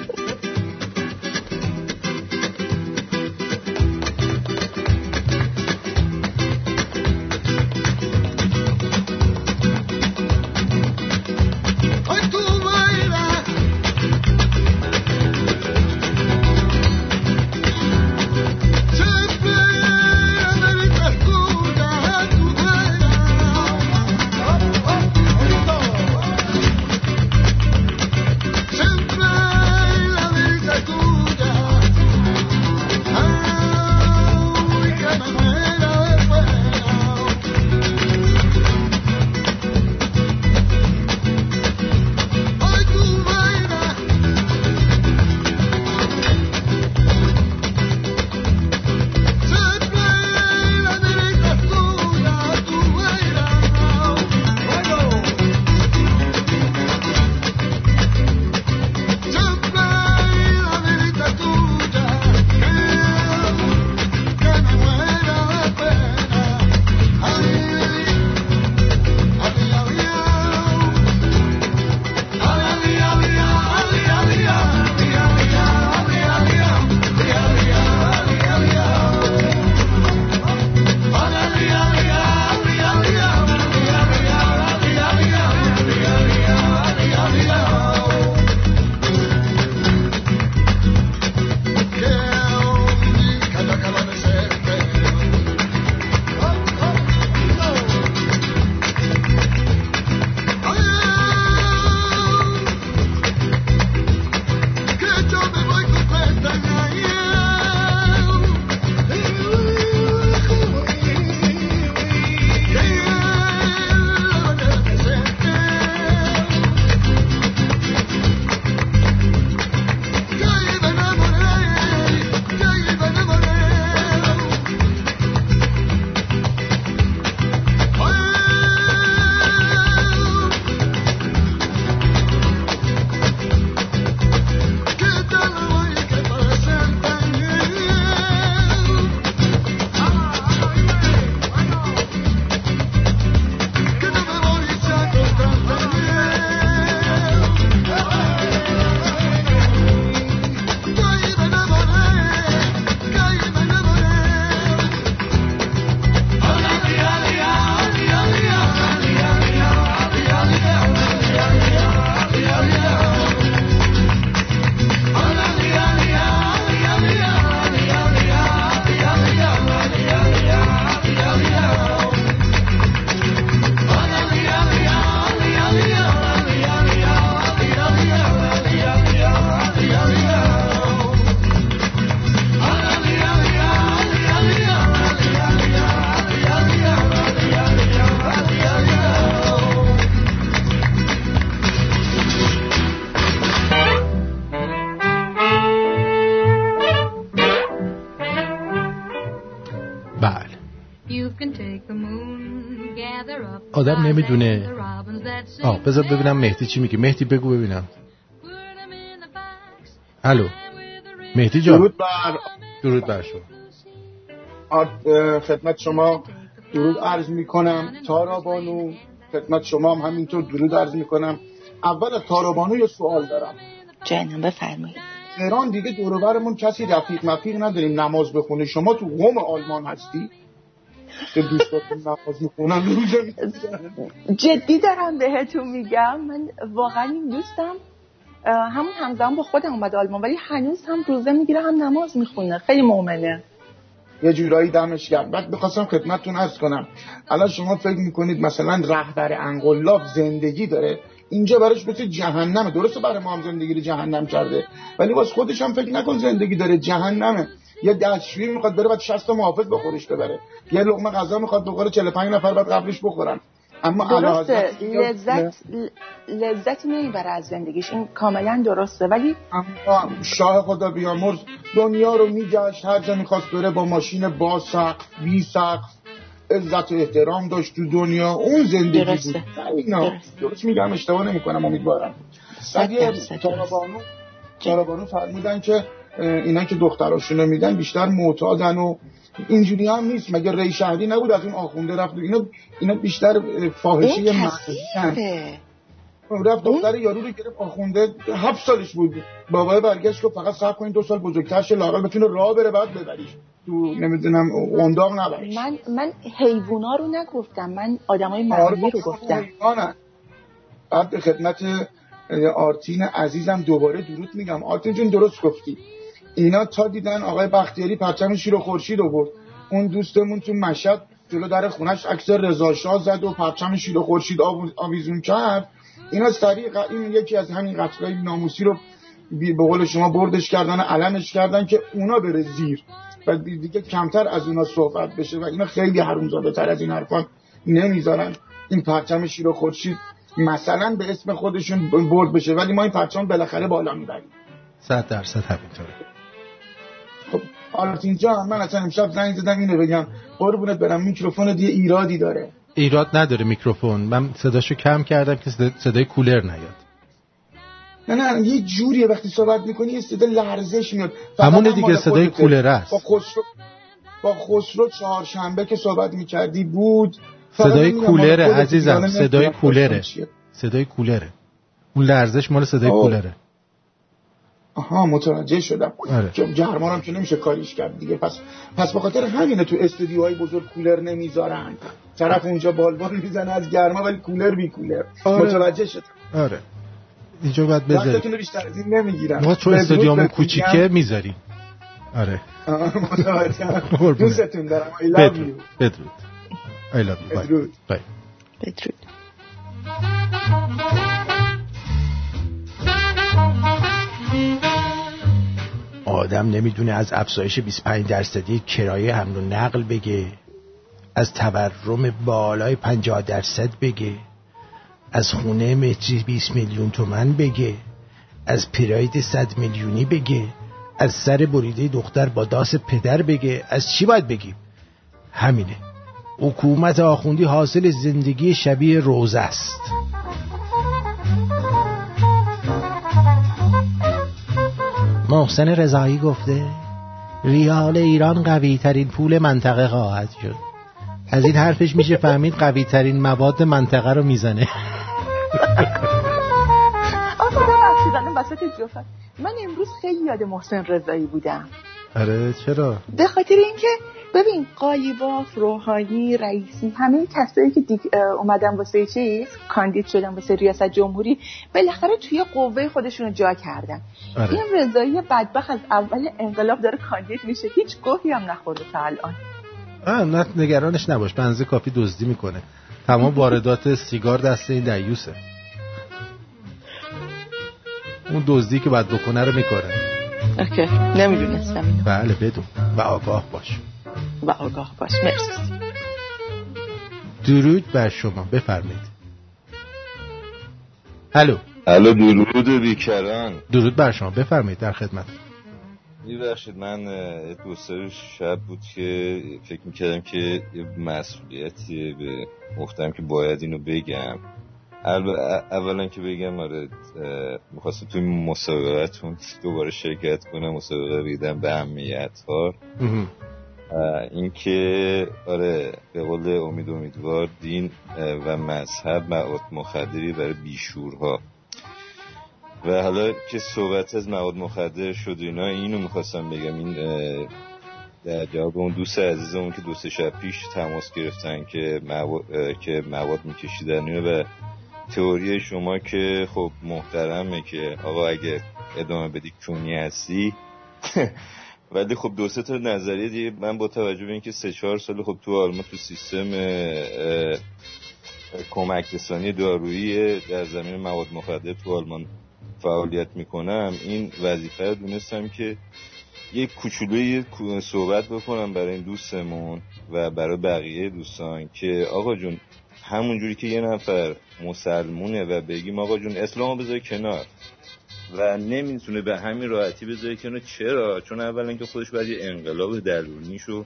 نمی‌دونه. آه بذار ببینم مهدی چی میگه. مهدی بگو ببینم. الو. مهدی جان. درود بر درود بر شما. خدمت شما درود عرض می کنم تارا بانو خدمت شما هم همینطور درود عرض می کنم اول از تارا بانو یه سوال دارم. جانم بفرمایید. تهران دیگه دوروبرمون کسی رفیق مفیق نداریم. نماز بخونه. شما تو قوم آلمان هستی؟ که دوستاتون نماز می‌خونن روزه جدی دارم بهتون میگم. من واقعا این دوستم همون همزمان با خودم اومد آلمان ولی هنوز هم روزه می‌گیره هم نماز می‌خونه. خیلی مؤمنه. یه جورایی دمش گرم. بعد می‌خواستم خدمتتون عرض کنم. الان شما فکر می‌کنید مثلا رهبر انقلاب زندگی داره؟ اینجا براش مثل جهنمه. درسته برای ما هم زندگی رو جهنم کرده. ولی واسه خودش هم فکر نکن زندگی داره. جهنمه. یه دستشویی می‌خواد بره بعد 60 تا محافظ با خودش ببره. یه لقمه غذا می‌خواد بخوره 45 نفر بعد قبلش بخورن. اما درسته. لذت لذت نمی‌بره از زندگیش. این کاملا درسته. ولی اما شاه خدا بیامرز دنیا رو میگشت هر جا می‌خواست بره با ماشین با سقف بی سقف عزت و احترام داشت تو دنیا. اون زندگی درسته. بود اینا. درست میگم اشتباه نمی‌کنم امیدوارم. بعد یه تارابانو تارابانو فرمودن که اینا که دختراشون رو میدن بیشتر معتادن و اینجوری هم نیست. مگه ری شهری نبود؟ از اون آخونده رفت اینا اینا بیشتر فاحشی کثیفه. رفت دختر یارو رو گرفت آخونده هفت سالش بود. بابای برگشت گفت فقط صبر کنید دو سال بزرگتر شه لااقل بتونه راه بره بعد ببریش. تو نمی‌دونم قنداق نبریش من من حیوونا رو نگفتم من آدمای آره، معمولی رو گفتم. بعد به خدمت آرتین عزیزم دوباره درود میگم. آرتین جون درست گفتی. اینا تا دیدن آقای بختیاری پرچم شیر و خورشید آورد اون دوستمون تو مشهد جلو در خونش عکس رضا شاه زد و پرچم شیر و خورشید آو- آویزون کرد. اینا سریع این یکی از همین قتلای ناموسی رو به قول شما بردش کردن علمش کردن که اونا بره زیر. و دی- دیگه کمتر از اونا صحبت بشه و اینا خیلی حرومزاده تر از این حرفان نمی‌ذارن. این پرچم شیر و خورشید مثلا به اسم خودشون برد بشه ولی ما این پرچم بالاخره بالا می‌بریم. صد درصد همینطوره. آرتین جان من اصلا امشب زنگ زدم اینو بگم. قربونت برم میکروفون دیگه ایرادی داره. ایراد نداره میکروفون. من صداشو کم کردم که صدا- صدای کولر نیاد. نه نه یه جوریه. وقتی صحبت می‌کنی یه صدا لرزش میاد. فقط همونه هم دیگه صدای. کولر است. با خسرو با خسرو چهارشنبه که صحبت می‌کردی بود. صدای کولره عزیزم. صدای کولره. صدای کولره. اون لرزش مال صدای آه. کولره. آها متوجه شدم. آره. هم که نمیشه کاریش کرد دیگه. پس پس به خاطر همینه تو استودیوهای بزرگ کولر نمی‌ذارن. طرف اونجا بالبال می‌زنه از گرما ولی کولر بی کولر. آره. متوجه شدم. آره. اینجا باید بذاری وقتتون رو بیشتر از این نمی‌گیرم. ما چون استودیومون کوچیکه می‌ذاریم. آره. متوجه. دوستتون دارم. I love بدرود. you. بدرود. I love you. Bye. بدرود. Bye. بدرود. آدم نمی‌دونه از افزایش 25 درصدی کرایه حمل و نقل بگه از تورم بالای 50 درصد بگه از خونه متری 20 میلیون تومن بگه از پراید 100 میلیونی بگه از سر بریده دختر با داس پدر بگه. از چی باید بگیم؟ همینه. حکومت آخوندی حاصل زندگی شبیه روزه است. محسن رضایی گفته ریال ایران قوی ترین پول منطقه خواهد شد. از این حرفش میشه فهمید قوی ترین مواد منطقه رو می‌زنه. آقا من امروز خیلی یاد محسن رضایی بودم. آره چرا؟ به خاطر اینکه ببین قالیباف روحانی رئیسی همه کسایی که دیگ... اومدن واسه چیز کاندید شدن واسه ریاست جمهوری بالاخره توی قوه خودشون رو جا کردن. آره. این رضایی بدبخت از اول انقلاب داره کاندید میشه هیچ گوهی هم نخورده تا الان. آه نه نگرانش نباش بنزه کافی دزدی می‌کنه. تمام واردات سیگار دست این دیوسه اون دزدی که باید بکنه رو می‌کنه اوکی. نمی‌دونستم. اینو بله بدون و آگاه باش. و آگاه باش. مرسی. درود بر شما. بفرمایید. الو. الو درود بیکران. درود بر شما. بفرمایید در خدمت. میبخشید من دو شب بود که فکر می‌کردم که یه مسئولیتیه به گفتم که باید اینو بگم. اولا که بگم آره می‌خواستم توی مسابقتون دوباره شرکت کنم مسابقه ریدم به اهمیت ها. اینکه آره به قول امید امیدوار دین و مذهب مواد مخدری برای بیشورها. و حالا که صحبت از مواد مخدر شد اینا اینو می‌خواستم بگم. این در جواب اون دوست عزیزمون که دو سه شب پیش تماس گرفتن که مواد, که مواد میکشیدن اینو و تئوری شما که خب محترمه که آقا اگه ادامه بدی کونی هستی. ولی خب دو سه تا نظریه دیگه من با توجه به اینکه سه چهار سال خب تو آلمان تو سیستم کمک رسانی دارویی در زمین مواد مخدر تو آلمان فعالیت می‌کنم این وظیفه رو دونستم که یک کوچولوی کو- صحبت بکنم برای این دوستمون و برای بقیه دوستان که آقا جون همون جوری که یه نفر مسلمونه و بگیم آقا جون اسلام بذار کنار. و نمی‌تونه به همین راحتی بذاره کنار. چرا؟ چون اولا که خودش باید یه انقلاب درونیشو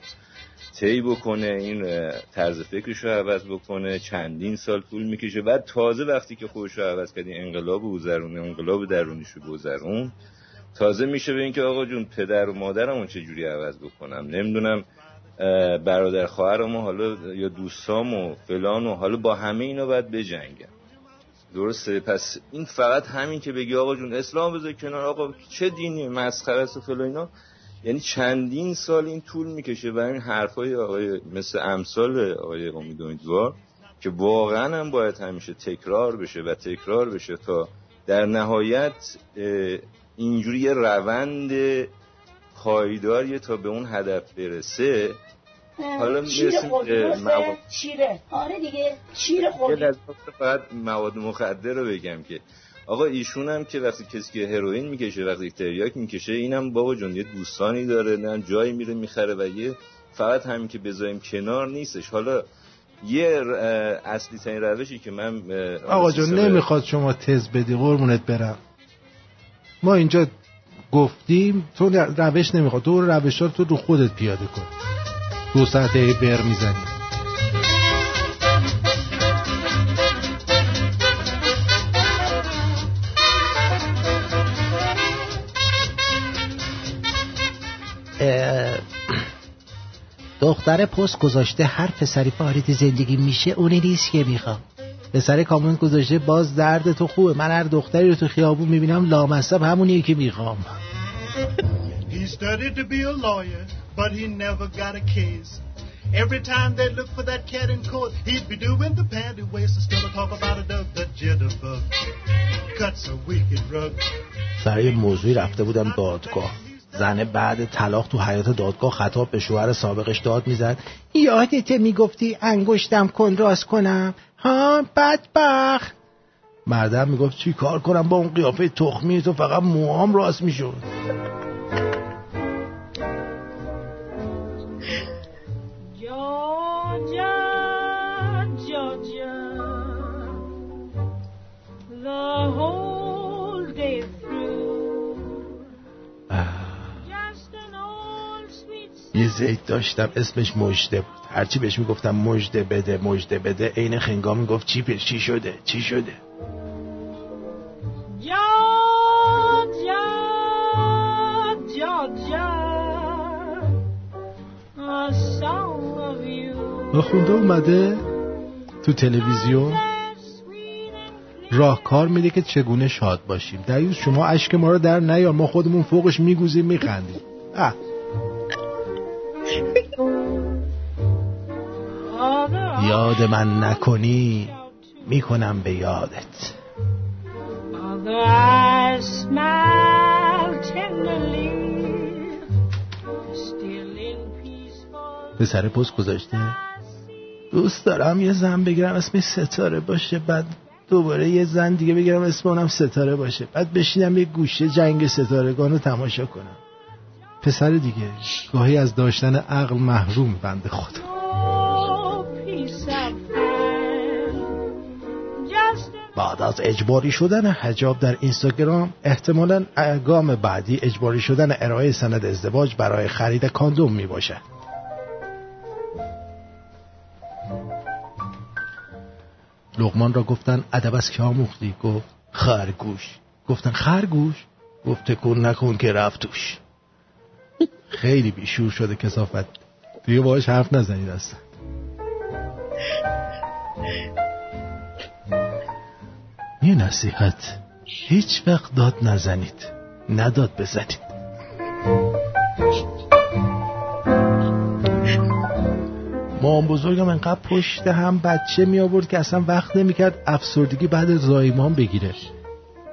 طی بکنه این طرز فکرش رو عوض بکنه چندین سال طول می‌کشه. بعد تازه وقتی که خودش رو عوض کرد این انقلاب گذرونه انقلاب درونیش رو گذرون تازه میشه به اینکه آقا جون پدر و مادرمو چه جوری عوض بکنم؟ نمی‌دونم برادر خواهرمو حالا یا دوستامو فلان و حالا با همه اینا باید بجنگم. درسته؟ پس این فقط همین که بگی آقا جون اسلام بذار کنار آقا چه دینی؟ مسخره است و فلان اینا. یعنی چندین سال این طول می‌کشه و این حرفای آقای مثل امثال آقای امید امیدوار که واقعا هم باید همیشه تکرار بشه و تکرار بشه تا در نهایت اینجوری یه روند پایداریه تا به اون هدف برسه. حالا می‌رسیم به؟ مواد شیره آره دیگه خوردی لحظه فقط مواد مخدر رو بگم که آقا ایشون هم که وقتی کسی که هروئین می‌کشه وقتی تریاک می‌کشه اینم بابا جون یه دوستانی داره نه جایی میره می‌خره و یه فقط همین که بذاریم کنار نیستش. حالا یه اصلی ترین روشی که من آقا جون نمی‌خواد شما تز بدی قربونت برم. ما اینجا گفتیم تو روش نمی‌خواد. تو روش تو رو خودت پیاده کن. دو ساعته بر می‌زنی. اه، دختر پست گذاشته هر پسری وارد زندگی میشه اونی نیست که می‌خوام. پسر کامنت گذاشته باز درد تو خوبه من هر دختری رو تو خیابون می‌بینم لامصب همونیه که می‌خوام He studied to be a lawyer, but he never got a case. Every time they look for that cat in court, he'd be doing the panty waist and still talk about a dog, the jitterbug. Cuts a wicked rug. سر یه موضوعی رفته بودم دادگاه زنه بعد طلاق تو حیات دادگاه خطاب به شوهر سابقش داد می‌زد یادته می‌گفتی انگشتم کن راست کنم ها بدبخت. مردم می‌گفت چی کار کنم با اون قیافه تخمی تو فقط موهام راست می‌شد. یه زید داشتم اسمش مجده بود هرچی بهش می‌گفتم مجده بده مجده بده عین خنگا می‌گفت چی پیر چی شده؟ چی شده؟ a song of you. آخونده اومده تو تلویزیون. راهکار میده که چگونه شاد باشیم. دیوز شما اشک ما رو در نیار. ما خودمون فوقش میگوزیم میخندیم. اه یاد من نکنی می‌کنم به یادت. peaceful پسر پست گذاشته. دوست دارم یه زن بگیرم اسمش ستاره باشه بعد دوباره یه زن دیگه بگیرم اسم اونم ستاره باشه. بعد بشینم یه گوشه جنگ ستارگان رو تماشا کنم. پسر دیگه گاهی از داشتن عقل محروم بنده خدا. بعد از اجباری شدن حجاب در اینستاگرام احتمالا گام بعدی اجباری شدن ارائه سند ازدواج برای خرید کاندوم می باشد لغمان را گفتن ادب از که آموختی؟ گفت خرگوش. گفتن خرگوش؟ گفت تکون نکن که رفت توش خیلی بیشور شده کسافت. دیگه باهاش حرف نزنید اصلا. یه نصیحت. هیچ وقت داد نزنید. نداد بزنید. مام بزرگم انقدر پشت هم بچه می آورد که اصلا وقت نمی‌کرد افسردگی بعد زایمان بگیره.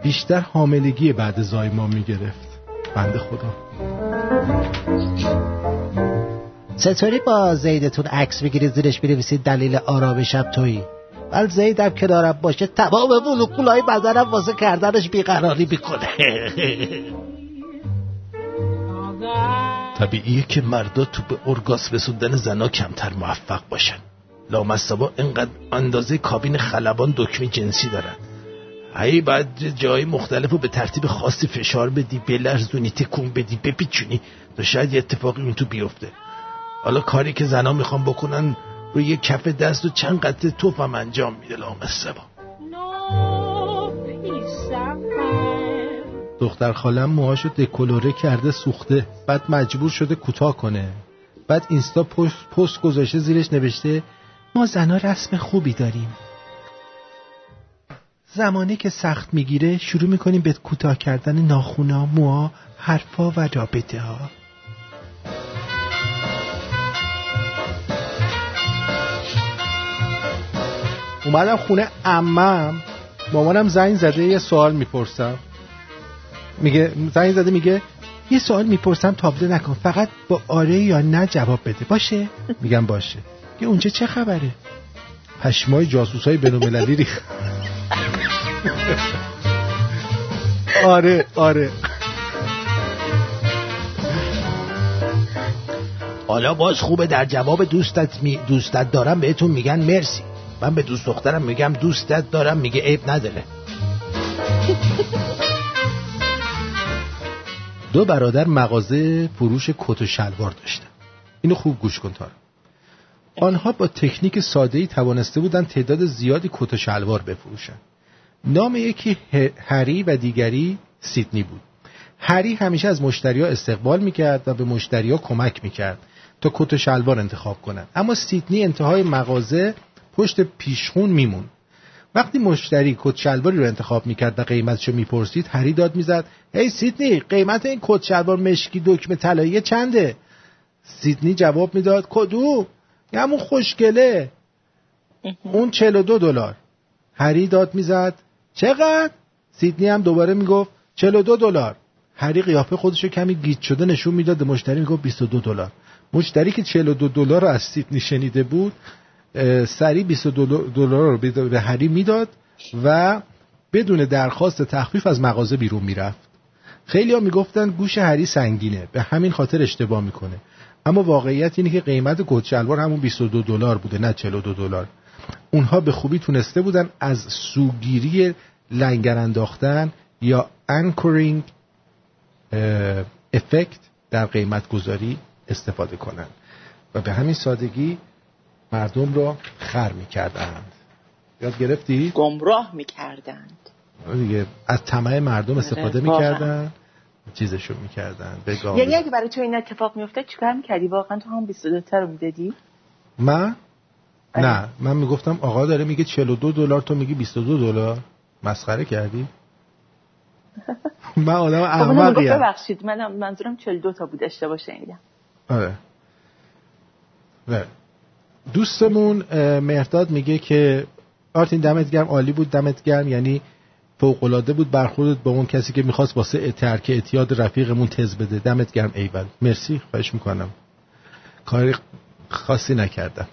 بیشتر حاملگی بعد زایمان می‌گرفت. بنده خدا. چطوری با زیدتون عکس بگیرید؟ زیرش بنویسید دلیل آرام شب تویی. ولی زیدم کنارم باشه تمام مولکولای بدنم واسه کردنش بیقراری می‌کنه. طبیعیه که مردا تو به ارگاس رسوندن زنا کمتر موفق باشن. لامصبا اینقدر اندازه کابین خلبان دکمه جنسی دارن. هی باید جای مختلف رو به ترتیب خاصی فشار بدی بلرزونی تکون بدی بپیچونی تا شاید یه اتفاقی اون تو بیفته. حالا کاری که زنا می‌خوام بکنن روی یه کف دست و چند قطعه توفم انجام میده لامصبا دختر خالم موهاشو دکلوره کرده سوخته. بعد مجبور شده کوتاه کنه. بعد اینستا پست, پست گذاشته زیرش نوشته ما زنا رسم خوبی داریم. زمانی که سخت می‌گیره شروع می‌کنیم به کوتاه کردن ناخونا موها حرفا و رابطه ها اومدم خونه امم مامانم زنگ زده یه سوال می‌پرسم. میگه زنگ زده میگه یه سوال می‌پرسم تابلو نکن. فقط با آره یا نه جواب بده. باشه؟ میگم باشه. که اونجا چه خبره؟ پشمای جاسوس های بینومللی ریخ آره آره. حالا باز خوبه در جواب دوستت می... دوستت دارم بهتون میگن مرسی. من به دوست دخترم میگم دوستت دارم میگه عیب نداره. دو برادر مغازه فروش کت و شلوار داشتن. اینو خوب گوش کن تارا. آنها با تکنیک ساده‌ای توانسته بودند تعداد زیادی کت و شلوار بفروشند نام یکی هری و دیگری سیدنی بود. هری همیشه از مشتریا استقبال می‌کرد و به مشتریا کمک می‌کرد تا کت و شلوار انتخاب کنند. اما سیدنی انتهای مغازه پشت پیشخون میمون. وقتی مشتری کت شلواری رو انتخاب می‌کرد و قیمتشو می‌پرسید هری داد می‌زد هی hey, سیدنی قیمت این کت شلوار مشکی دکمه طلایی چنده؟ سیدنی جواب می‌داد کدوم؟ همون خوشگله. اون 42 دلار. هری داد می‌زد چقدر؟ سیدنی هم دوباره می‌گفت 42 دلار. هری قیافه خودشو کمی گیج شده نشون می‌داد مشتری می‌گفت 22 دلار. مشتری که 42 دلار رو از سیدنی شنیده بود سری 22 دلار رو به هری می‌داد و بدون درخواست تخفیف از مغازه بیرون می‌رفت. خیلی ها می‌گفتن گوش هری سنگینه به همین خاطر اشتباه می‌کنه. اما واقعیت اینه که قیمت کت شلوار همون 22 دلار بوده نه 42 دلار. اونها به خوبی تونسته بودن از سوگیری لنگر انداختن یا anchoring effect در قیمت گذاری استفاده کنند و به همین سادگی مردم رو خر می‌کردند. یاد گرفتی؟ گمراه می‌کردند. دیگه. از طمع مردم استفاده می‌کردن چیزشو می‌کردن یعنی اگه برای تو این اتفاق میفته چیکار می‌کردی؟ واقعا تو هم 22 تا رو می‌دادی؟ من؟ نه. من می‌گفتم آقا داره میگه 42 دلار تو میگی 22 دلار. مسخره کردی. من آدم احمقی ام. ببخشید. من منظورم 42 تا بود اشتباه شنیدم. آره. دوستمون مهرداد میگه که آرتین دمت گرم عالی بود دمت گرم یعنی فوقلاده بود برخوردت با اون کسی که می‌خواست واسه ترک اعتیاد رفیقمون تز بده. دمت گرم ایول. مرسی خواهش می‌کنم. کاری خاصی نکردم.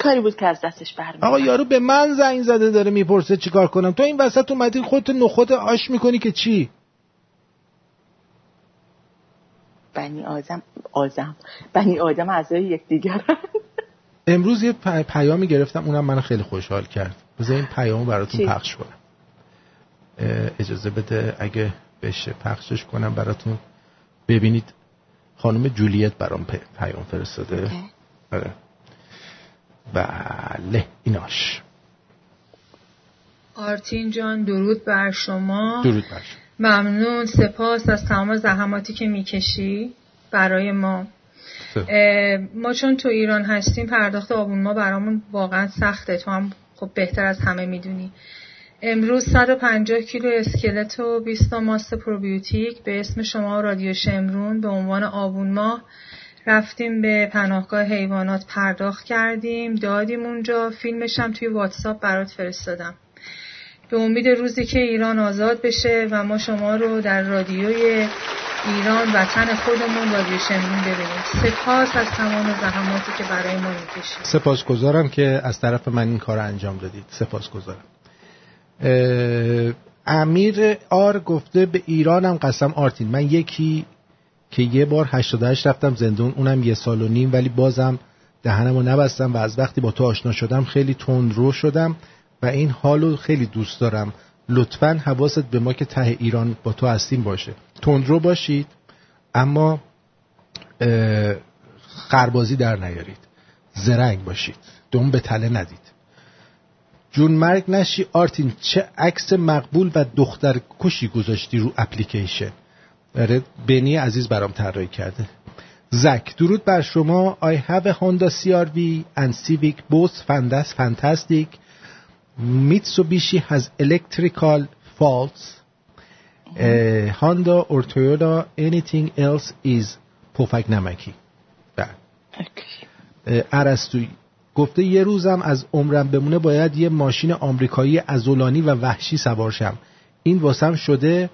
کاری بود که از دستش برمی آقا یارو به من زنگ زده داره می‌پرسه چیکار کنم. تو این وسط اومدی خودت نخود آش می‌کنی که چی؟ بنی آدم آدم. بنی آدم اعضای یکدیگر امروز یه پیامی گرفتم اونم منو خیلی خوشحال کرد. بذار این پیامو براتون پخش کنم. اجازه بده اگه بشه پخشش کنم براتون. ببینید خانم جولیت برام پیام فرستاده. آره. بله ایناش. آرتین جان درود بر شما. درود بر شما. ممنون. سپاس از تمام زحماتی که می‌کشی برای ما. ما چون تو ایران هستیم پرداخت آبون ما برامون واقعا سخته. تو هم خب بهتر از همه می‌دونی. امروز 150 کیلو اسکلت و 20 ماست پروبیوتیک به اسم شما رادیو شمرون به عنوان آبون ماه رفتیم به پناهگاه حیوانات پرداخت کردیم. دادیم اونجا. فیلمش هم توی واتساپ برات فرستادم. به امید روزی که ایران آزاد بشه و ما شما رو در رادیوی ایران وطن خودمون رادیو شمرون ببینیم. سپاس از تمام زحماتی که برای ما می‌کشید. سپاسگزارم که از طرف من این کار انجام دادید. سپاسگزارم. امیر آر گفته به ایرانم قسم آرتین. من یکی که یه بار 88 رفتم زندون اونم یه سال و نیم ولی بازم دهنمو نبستم و از وقتی با تو آشنا شدم خیلی تندرو شدم. و این حالو خیلی دوست دارم. لطفا حواست به ما که ته ایران با تو هستیم باشه. تندرو باشید اما خربازی در نیارید. زرنگ باشید. دم به تله ندید. جون مرگ نشی آرتین چه عکس مقبول و دختر کشی گذاشتی رو اپلیکیشن؟ آره بنی عزیز برام طراحی کرده. زک درود بر شما. I have a Honda CRV and Civic. Both fantastic. Mitsubishi has electrical faults. Uh, Honda or Toyota anything else is پفک نمکی. عرستوی گفته یه روزم از عمرم بمونه باید یه ماشین آمریکایی ازولانی و وحشی سوارشم این واسم شده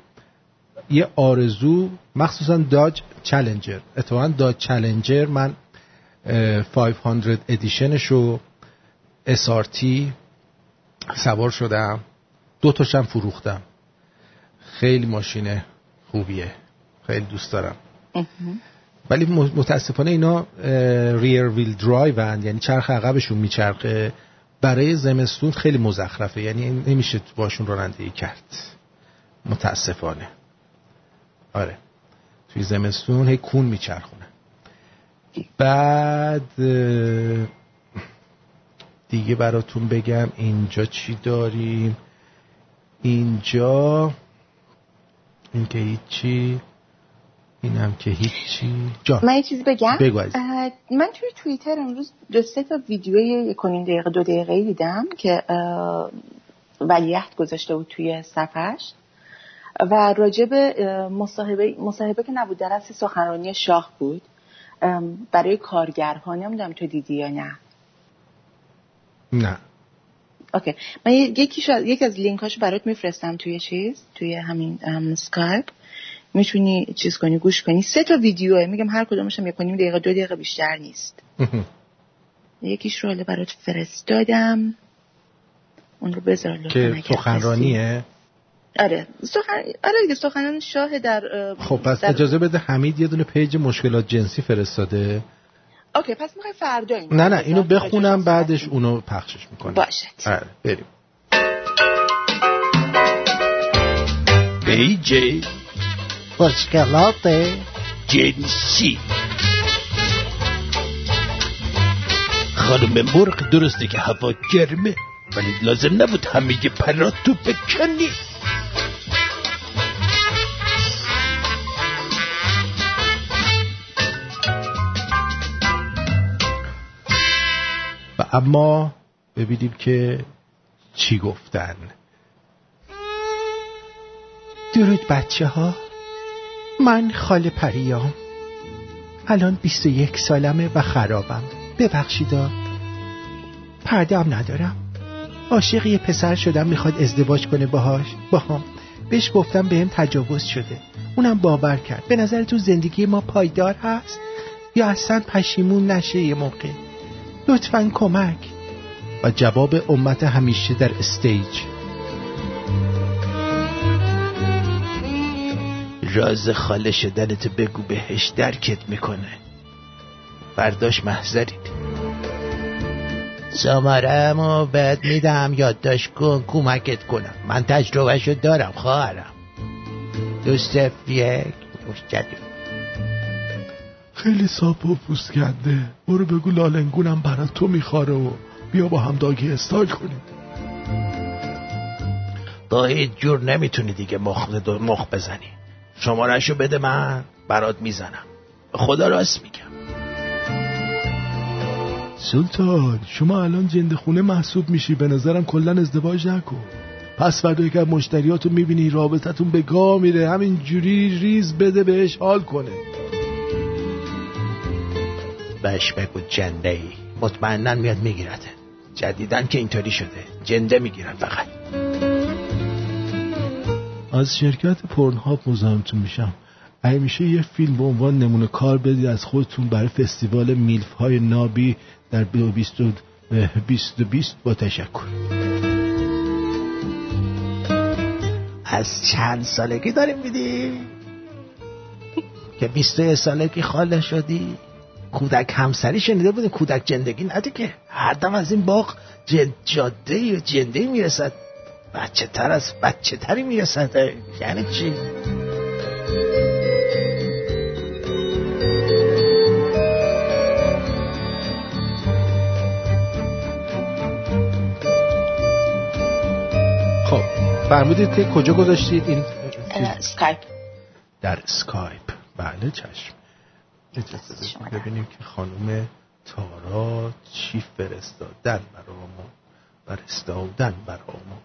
یه آرزو مخصوصا داج چلنجر اتفاقا داج چلنجر من 500 edition شو SRT سوار شدم. دو تاشم فروختم. خیلی ماشین خوبیه. خیلی دوست دارم. ولی متاسفانه اینا rear wheel drive. یعنی چرخ عقبشون میچرخه. برای زمستون خیلی مزخرفه. یعنی نمیشه باشون رانندگی کرد. متاسفانه. آره. توی زمستون هی کون میچرخونه. بعد دیگه براتون بگم اینجا چی داریم؟ اینجا این که هیچی اینم که هیچی. جا. من یه چیزی بگم؟ بگو من توی توییتر امروز دو سه تا ویدیو یک دقیقه دو دقیقه دیدم که ولیحت گذاشته بود توی صفحش و راجب مصاحبه مصاحبه که نبود در سخنرانی شاه بود. برای کارگرها نمی‌دونم تو دیدی یا نه. نه. okay من یکی یک از لینکاشو برات میفرستم توی چیز؟ توی همین سکایپ می‌تونی چیز کنی گوش کنی. سه تا ویدیوه. میگم هر کدومش هم کنیم. دقیقه دو دقیقه بیشتر نیست. یکیش رو حالا برات فرستادم. اون رو بذار که سخنرانیه؟ آره. سخن... آره دیگه سخنران شاه در خب پس در... اجازه بده حمید یه دونه page مشکلات جنسی فرستاده. okay پس می‌خوای فردا اینو نه نه اینو بخونم بعدش اونو پخشش می‌کنم. باشه. آره بریم. page مشکلات جنسی خانم مرغ درسته که هوا گرمه ولی لازم نبود همه پراتو بکنی. اما ببینیم که چی گفتن. درود بچه ها من خاله پریام. الان 21 سالمه و خرابم. ببخشیدا پرده هم ندارم. عاشق یه پسر شدم می‌خواد ازدواج کنه باهاش. باهام. بهش گفتم بهم تجاوز شده. اونم باور کرد. به نظر تو زندگی ما پایدار هست؟ یا اصلا پشیمون نشه یه موقع؟ لطفا کمک. و جواب امت همیشه در استیج. راز خاله شدنتو بگو بهش درکت می‌کنه. برداشت محضرید. شمارم و بهت میدم یادداشت کن کمکت کنم. من تجربهشو دارم خواهرم. دو صف یک خیلی صاف و پوست کنده برو بگو لالنگونم برای تو میخواره و بیا با هم داگی استایل کنیم. با هیچ جور نمی‌تونی دیگه مخ, مخ بزنی. شمارشو بده من برات می‌زنم. خدا راست میگم سلطان شما الان جنده خونه محسوب میشی. به نظرم کلا ازدواج نکن. پس فردا که مشتریاتو می‌بینی رابطتون به گاه میره. همین جوری ریز بده بهش حال کنه. بهش بگو جنده ای مطمئنا میاد میگیرده جدیدن که اینطوری شده. جنده می‌گیرن فقط. از شرکت پرنهاب مزاحمتون میشم. اگه میشه یه فیلم به عنوان نمونه کار بدید از خودتون برای فستیوال میلف های نابی در 2020 با تشکر. از چند سالگی داریم میدی؟ که 21 سالگی خاله شدی؟ کودک همسری شنیده بودیم کودک جندگی نده که هر دم از این باغ جن... جاده یا جنده می‌رسد. بچه تر از بچه تری می‌رسد. یعنی چی؟ خب فرمودید که کجا گذاشتید این اسکایپ در اسکایپ بله چشم. اجازه بدید ببینیم که خانم تارا چی فرستادن برامو فرستادن برامو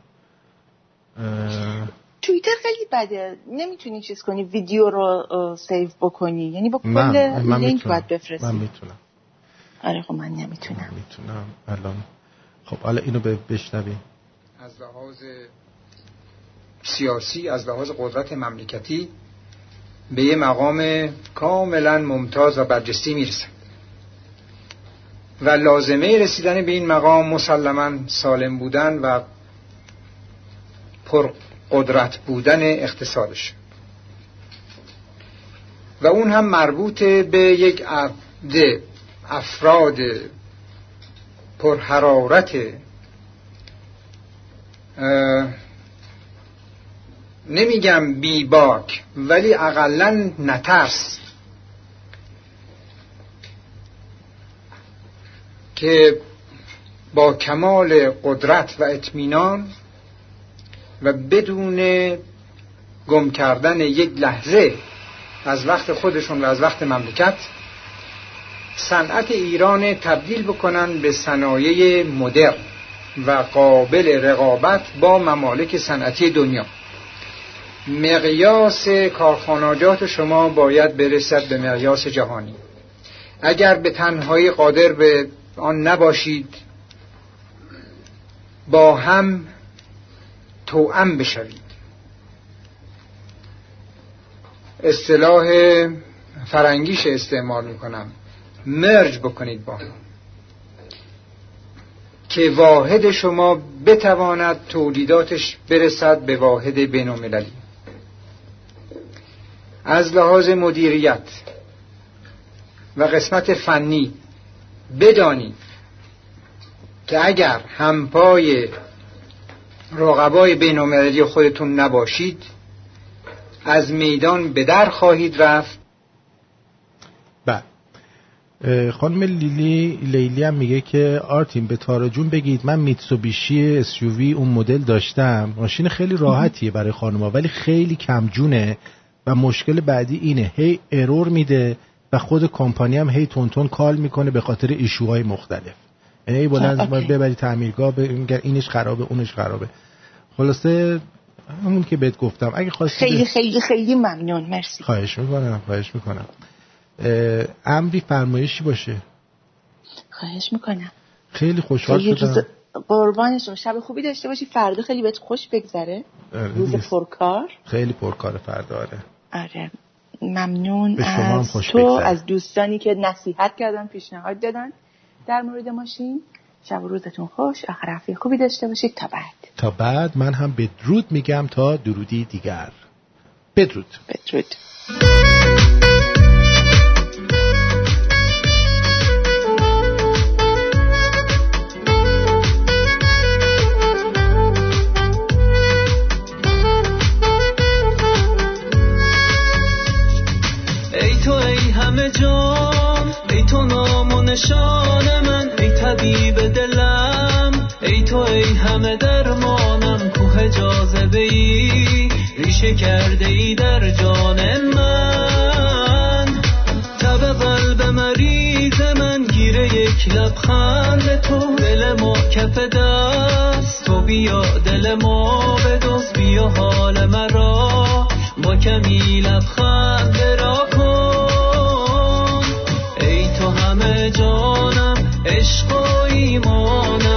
اه، توییتر خیلی بده. نمی‌تونی چیز کنی ویدیو رو save بکنی. یعنی با من کل من لینک باید بفرستی. من می‌تونم. آره خب من نمی‌تونم. می‌تونم. الان خب حالا اینو بشنویم. از لحاظ سیاسی از لحاظ قدرت مملکتی به یه مقام کاملا ممتاز و برجسته می‌رسن و لازمه رسیدن به این مقام مسلما سالم بودن و پر قدرت بودن اقتصادش. و اون هم مربوط به یک عده افراد پرحرارت نمیگم بیباک ولی اقلا نترس. که با کمال قدرت و اطمینان و بدون گم کردن یک لحظه از وقت خودشون و از وقت مملکت صنعت ایران تبدیل بکنن به صنایع مدرن و قابل رقابت با ممالک صنعتی دنیا. مقیاس کارخانجات شما باید برسد به مقیاس جهانی. اگر به تنهایی قادر به آن نباشید با هم توأم بشوید. اصطلاح فرنگیش استعمال می‌کنم. مرج بکنید با هم. که واحد شما بتواند تولیداتش برسد به واحد بین از لحاظ مدیریت و قسمت فنی بدانید که اگر همپای رقبای بین خودتون نباشید از میدان به در خواهید رفت. بله. خانم لیلی لیلی هم میگه که آرتین به تارا جون بگید من میتسوبیشی SUV اون مدل داشتم. ماشین خیلی راحتیه برای خانوما ولی خیلی کم جونه و مشکل بعدی اینه. هی ارور میده و خود کمپانی هم هی تونتون کال می‌کنه به خاطر ایشوهای مختلف. یعنی ای بلند. ببری تعمیرگاه به- میگن اینش خرابه اونش خرابه. خلاصه همون که بهت گفتم. اگه خواستی خیلی خیلی خیلی ممنون. مرسی. خواهش می‌کنم خواهش می‌کنم. امری فرمایشی باشه. خواهش می‌کنم. خیلی خوشحال شدم. قربانشون شب خوبی داشته باشی. فردا خیلی بهت خوش بگذره. آره روز. پرکار. خیلی پرکار فردا آره. آره. ممنون به شما هم از خوش تو. از دوستانی که نصیحت کردن پیشنهاد دادن. در مورد ماشین شب و روزتون خوش. آخر هفته خوبی داشته باشید. تا بعد. تا بعد من هم بدرود میگم تا درودی دیگر. بدرود. بدرود. نشان من ای طبیب دلم ای تو ای همه درمانم کوه جاذبه ای ریشه کرده ای در جان من. تب قلب مریض من گیره یک لبخند تو. دل ما کف دست تو بیا دل ما بدوز بیا حال مرا. با کمی لبخند را جانم عشق و ایمانم.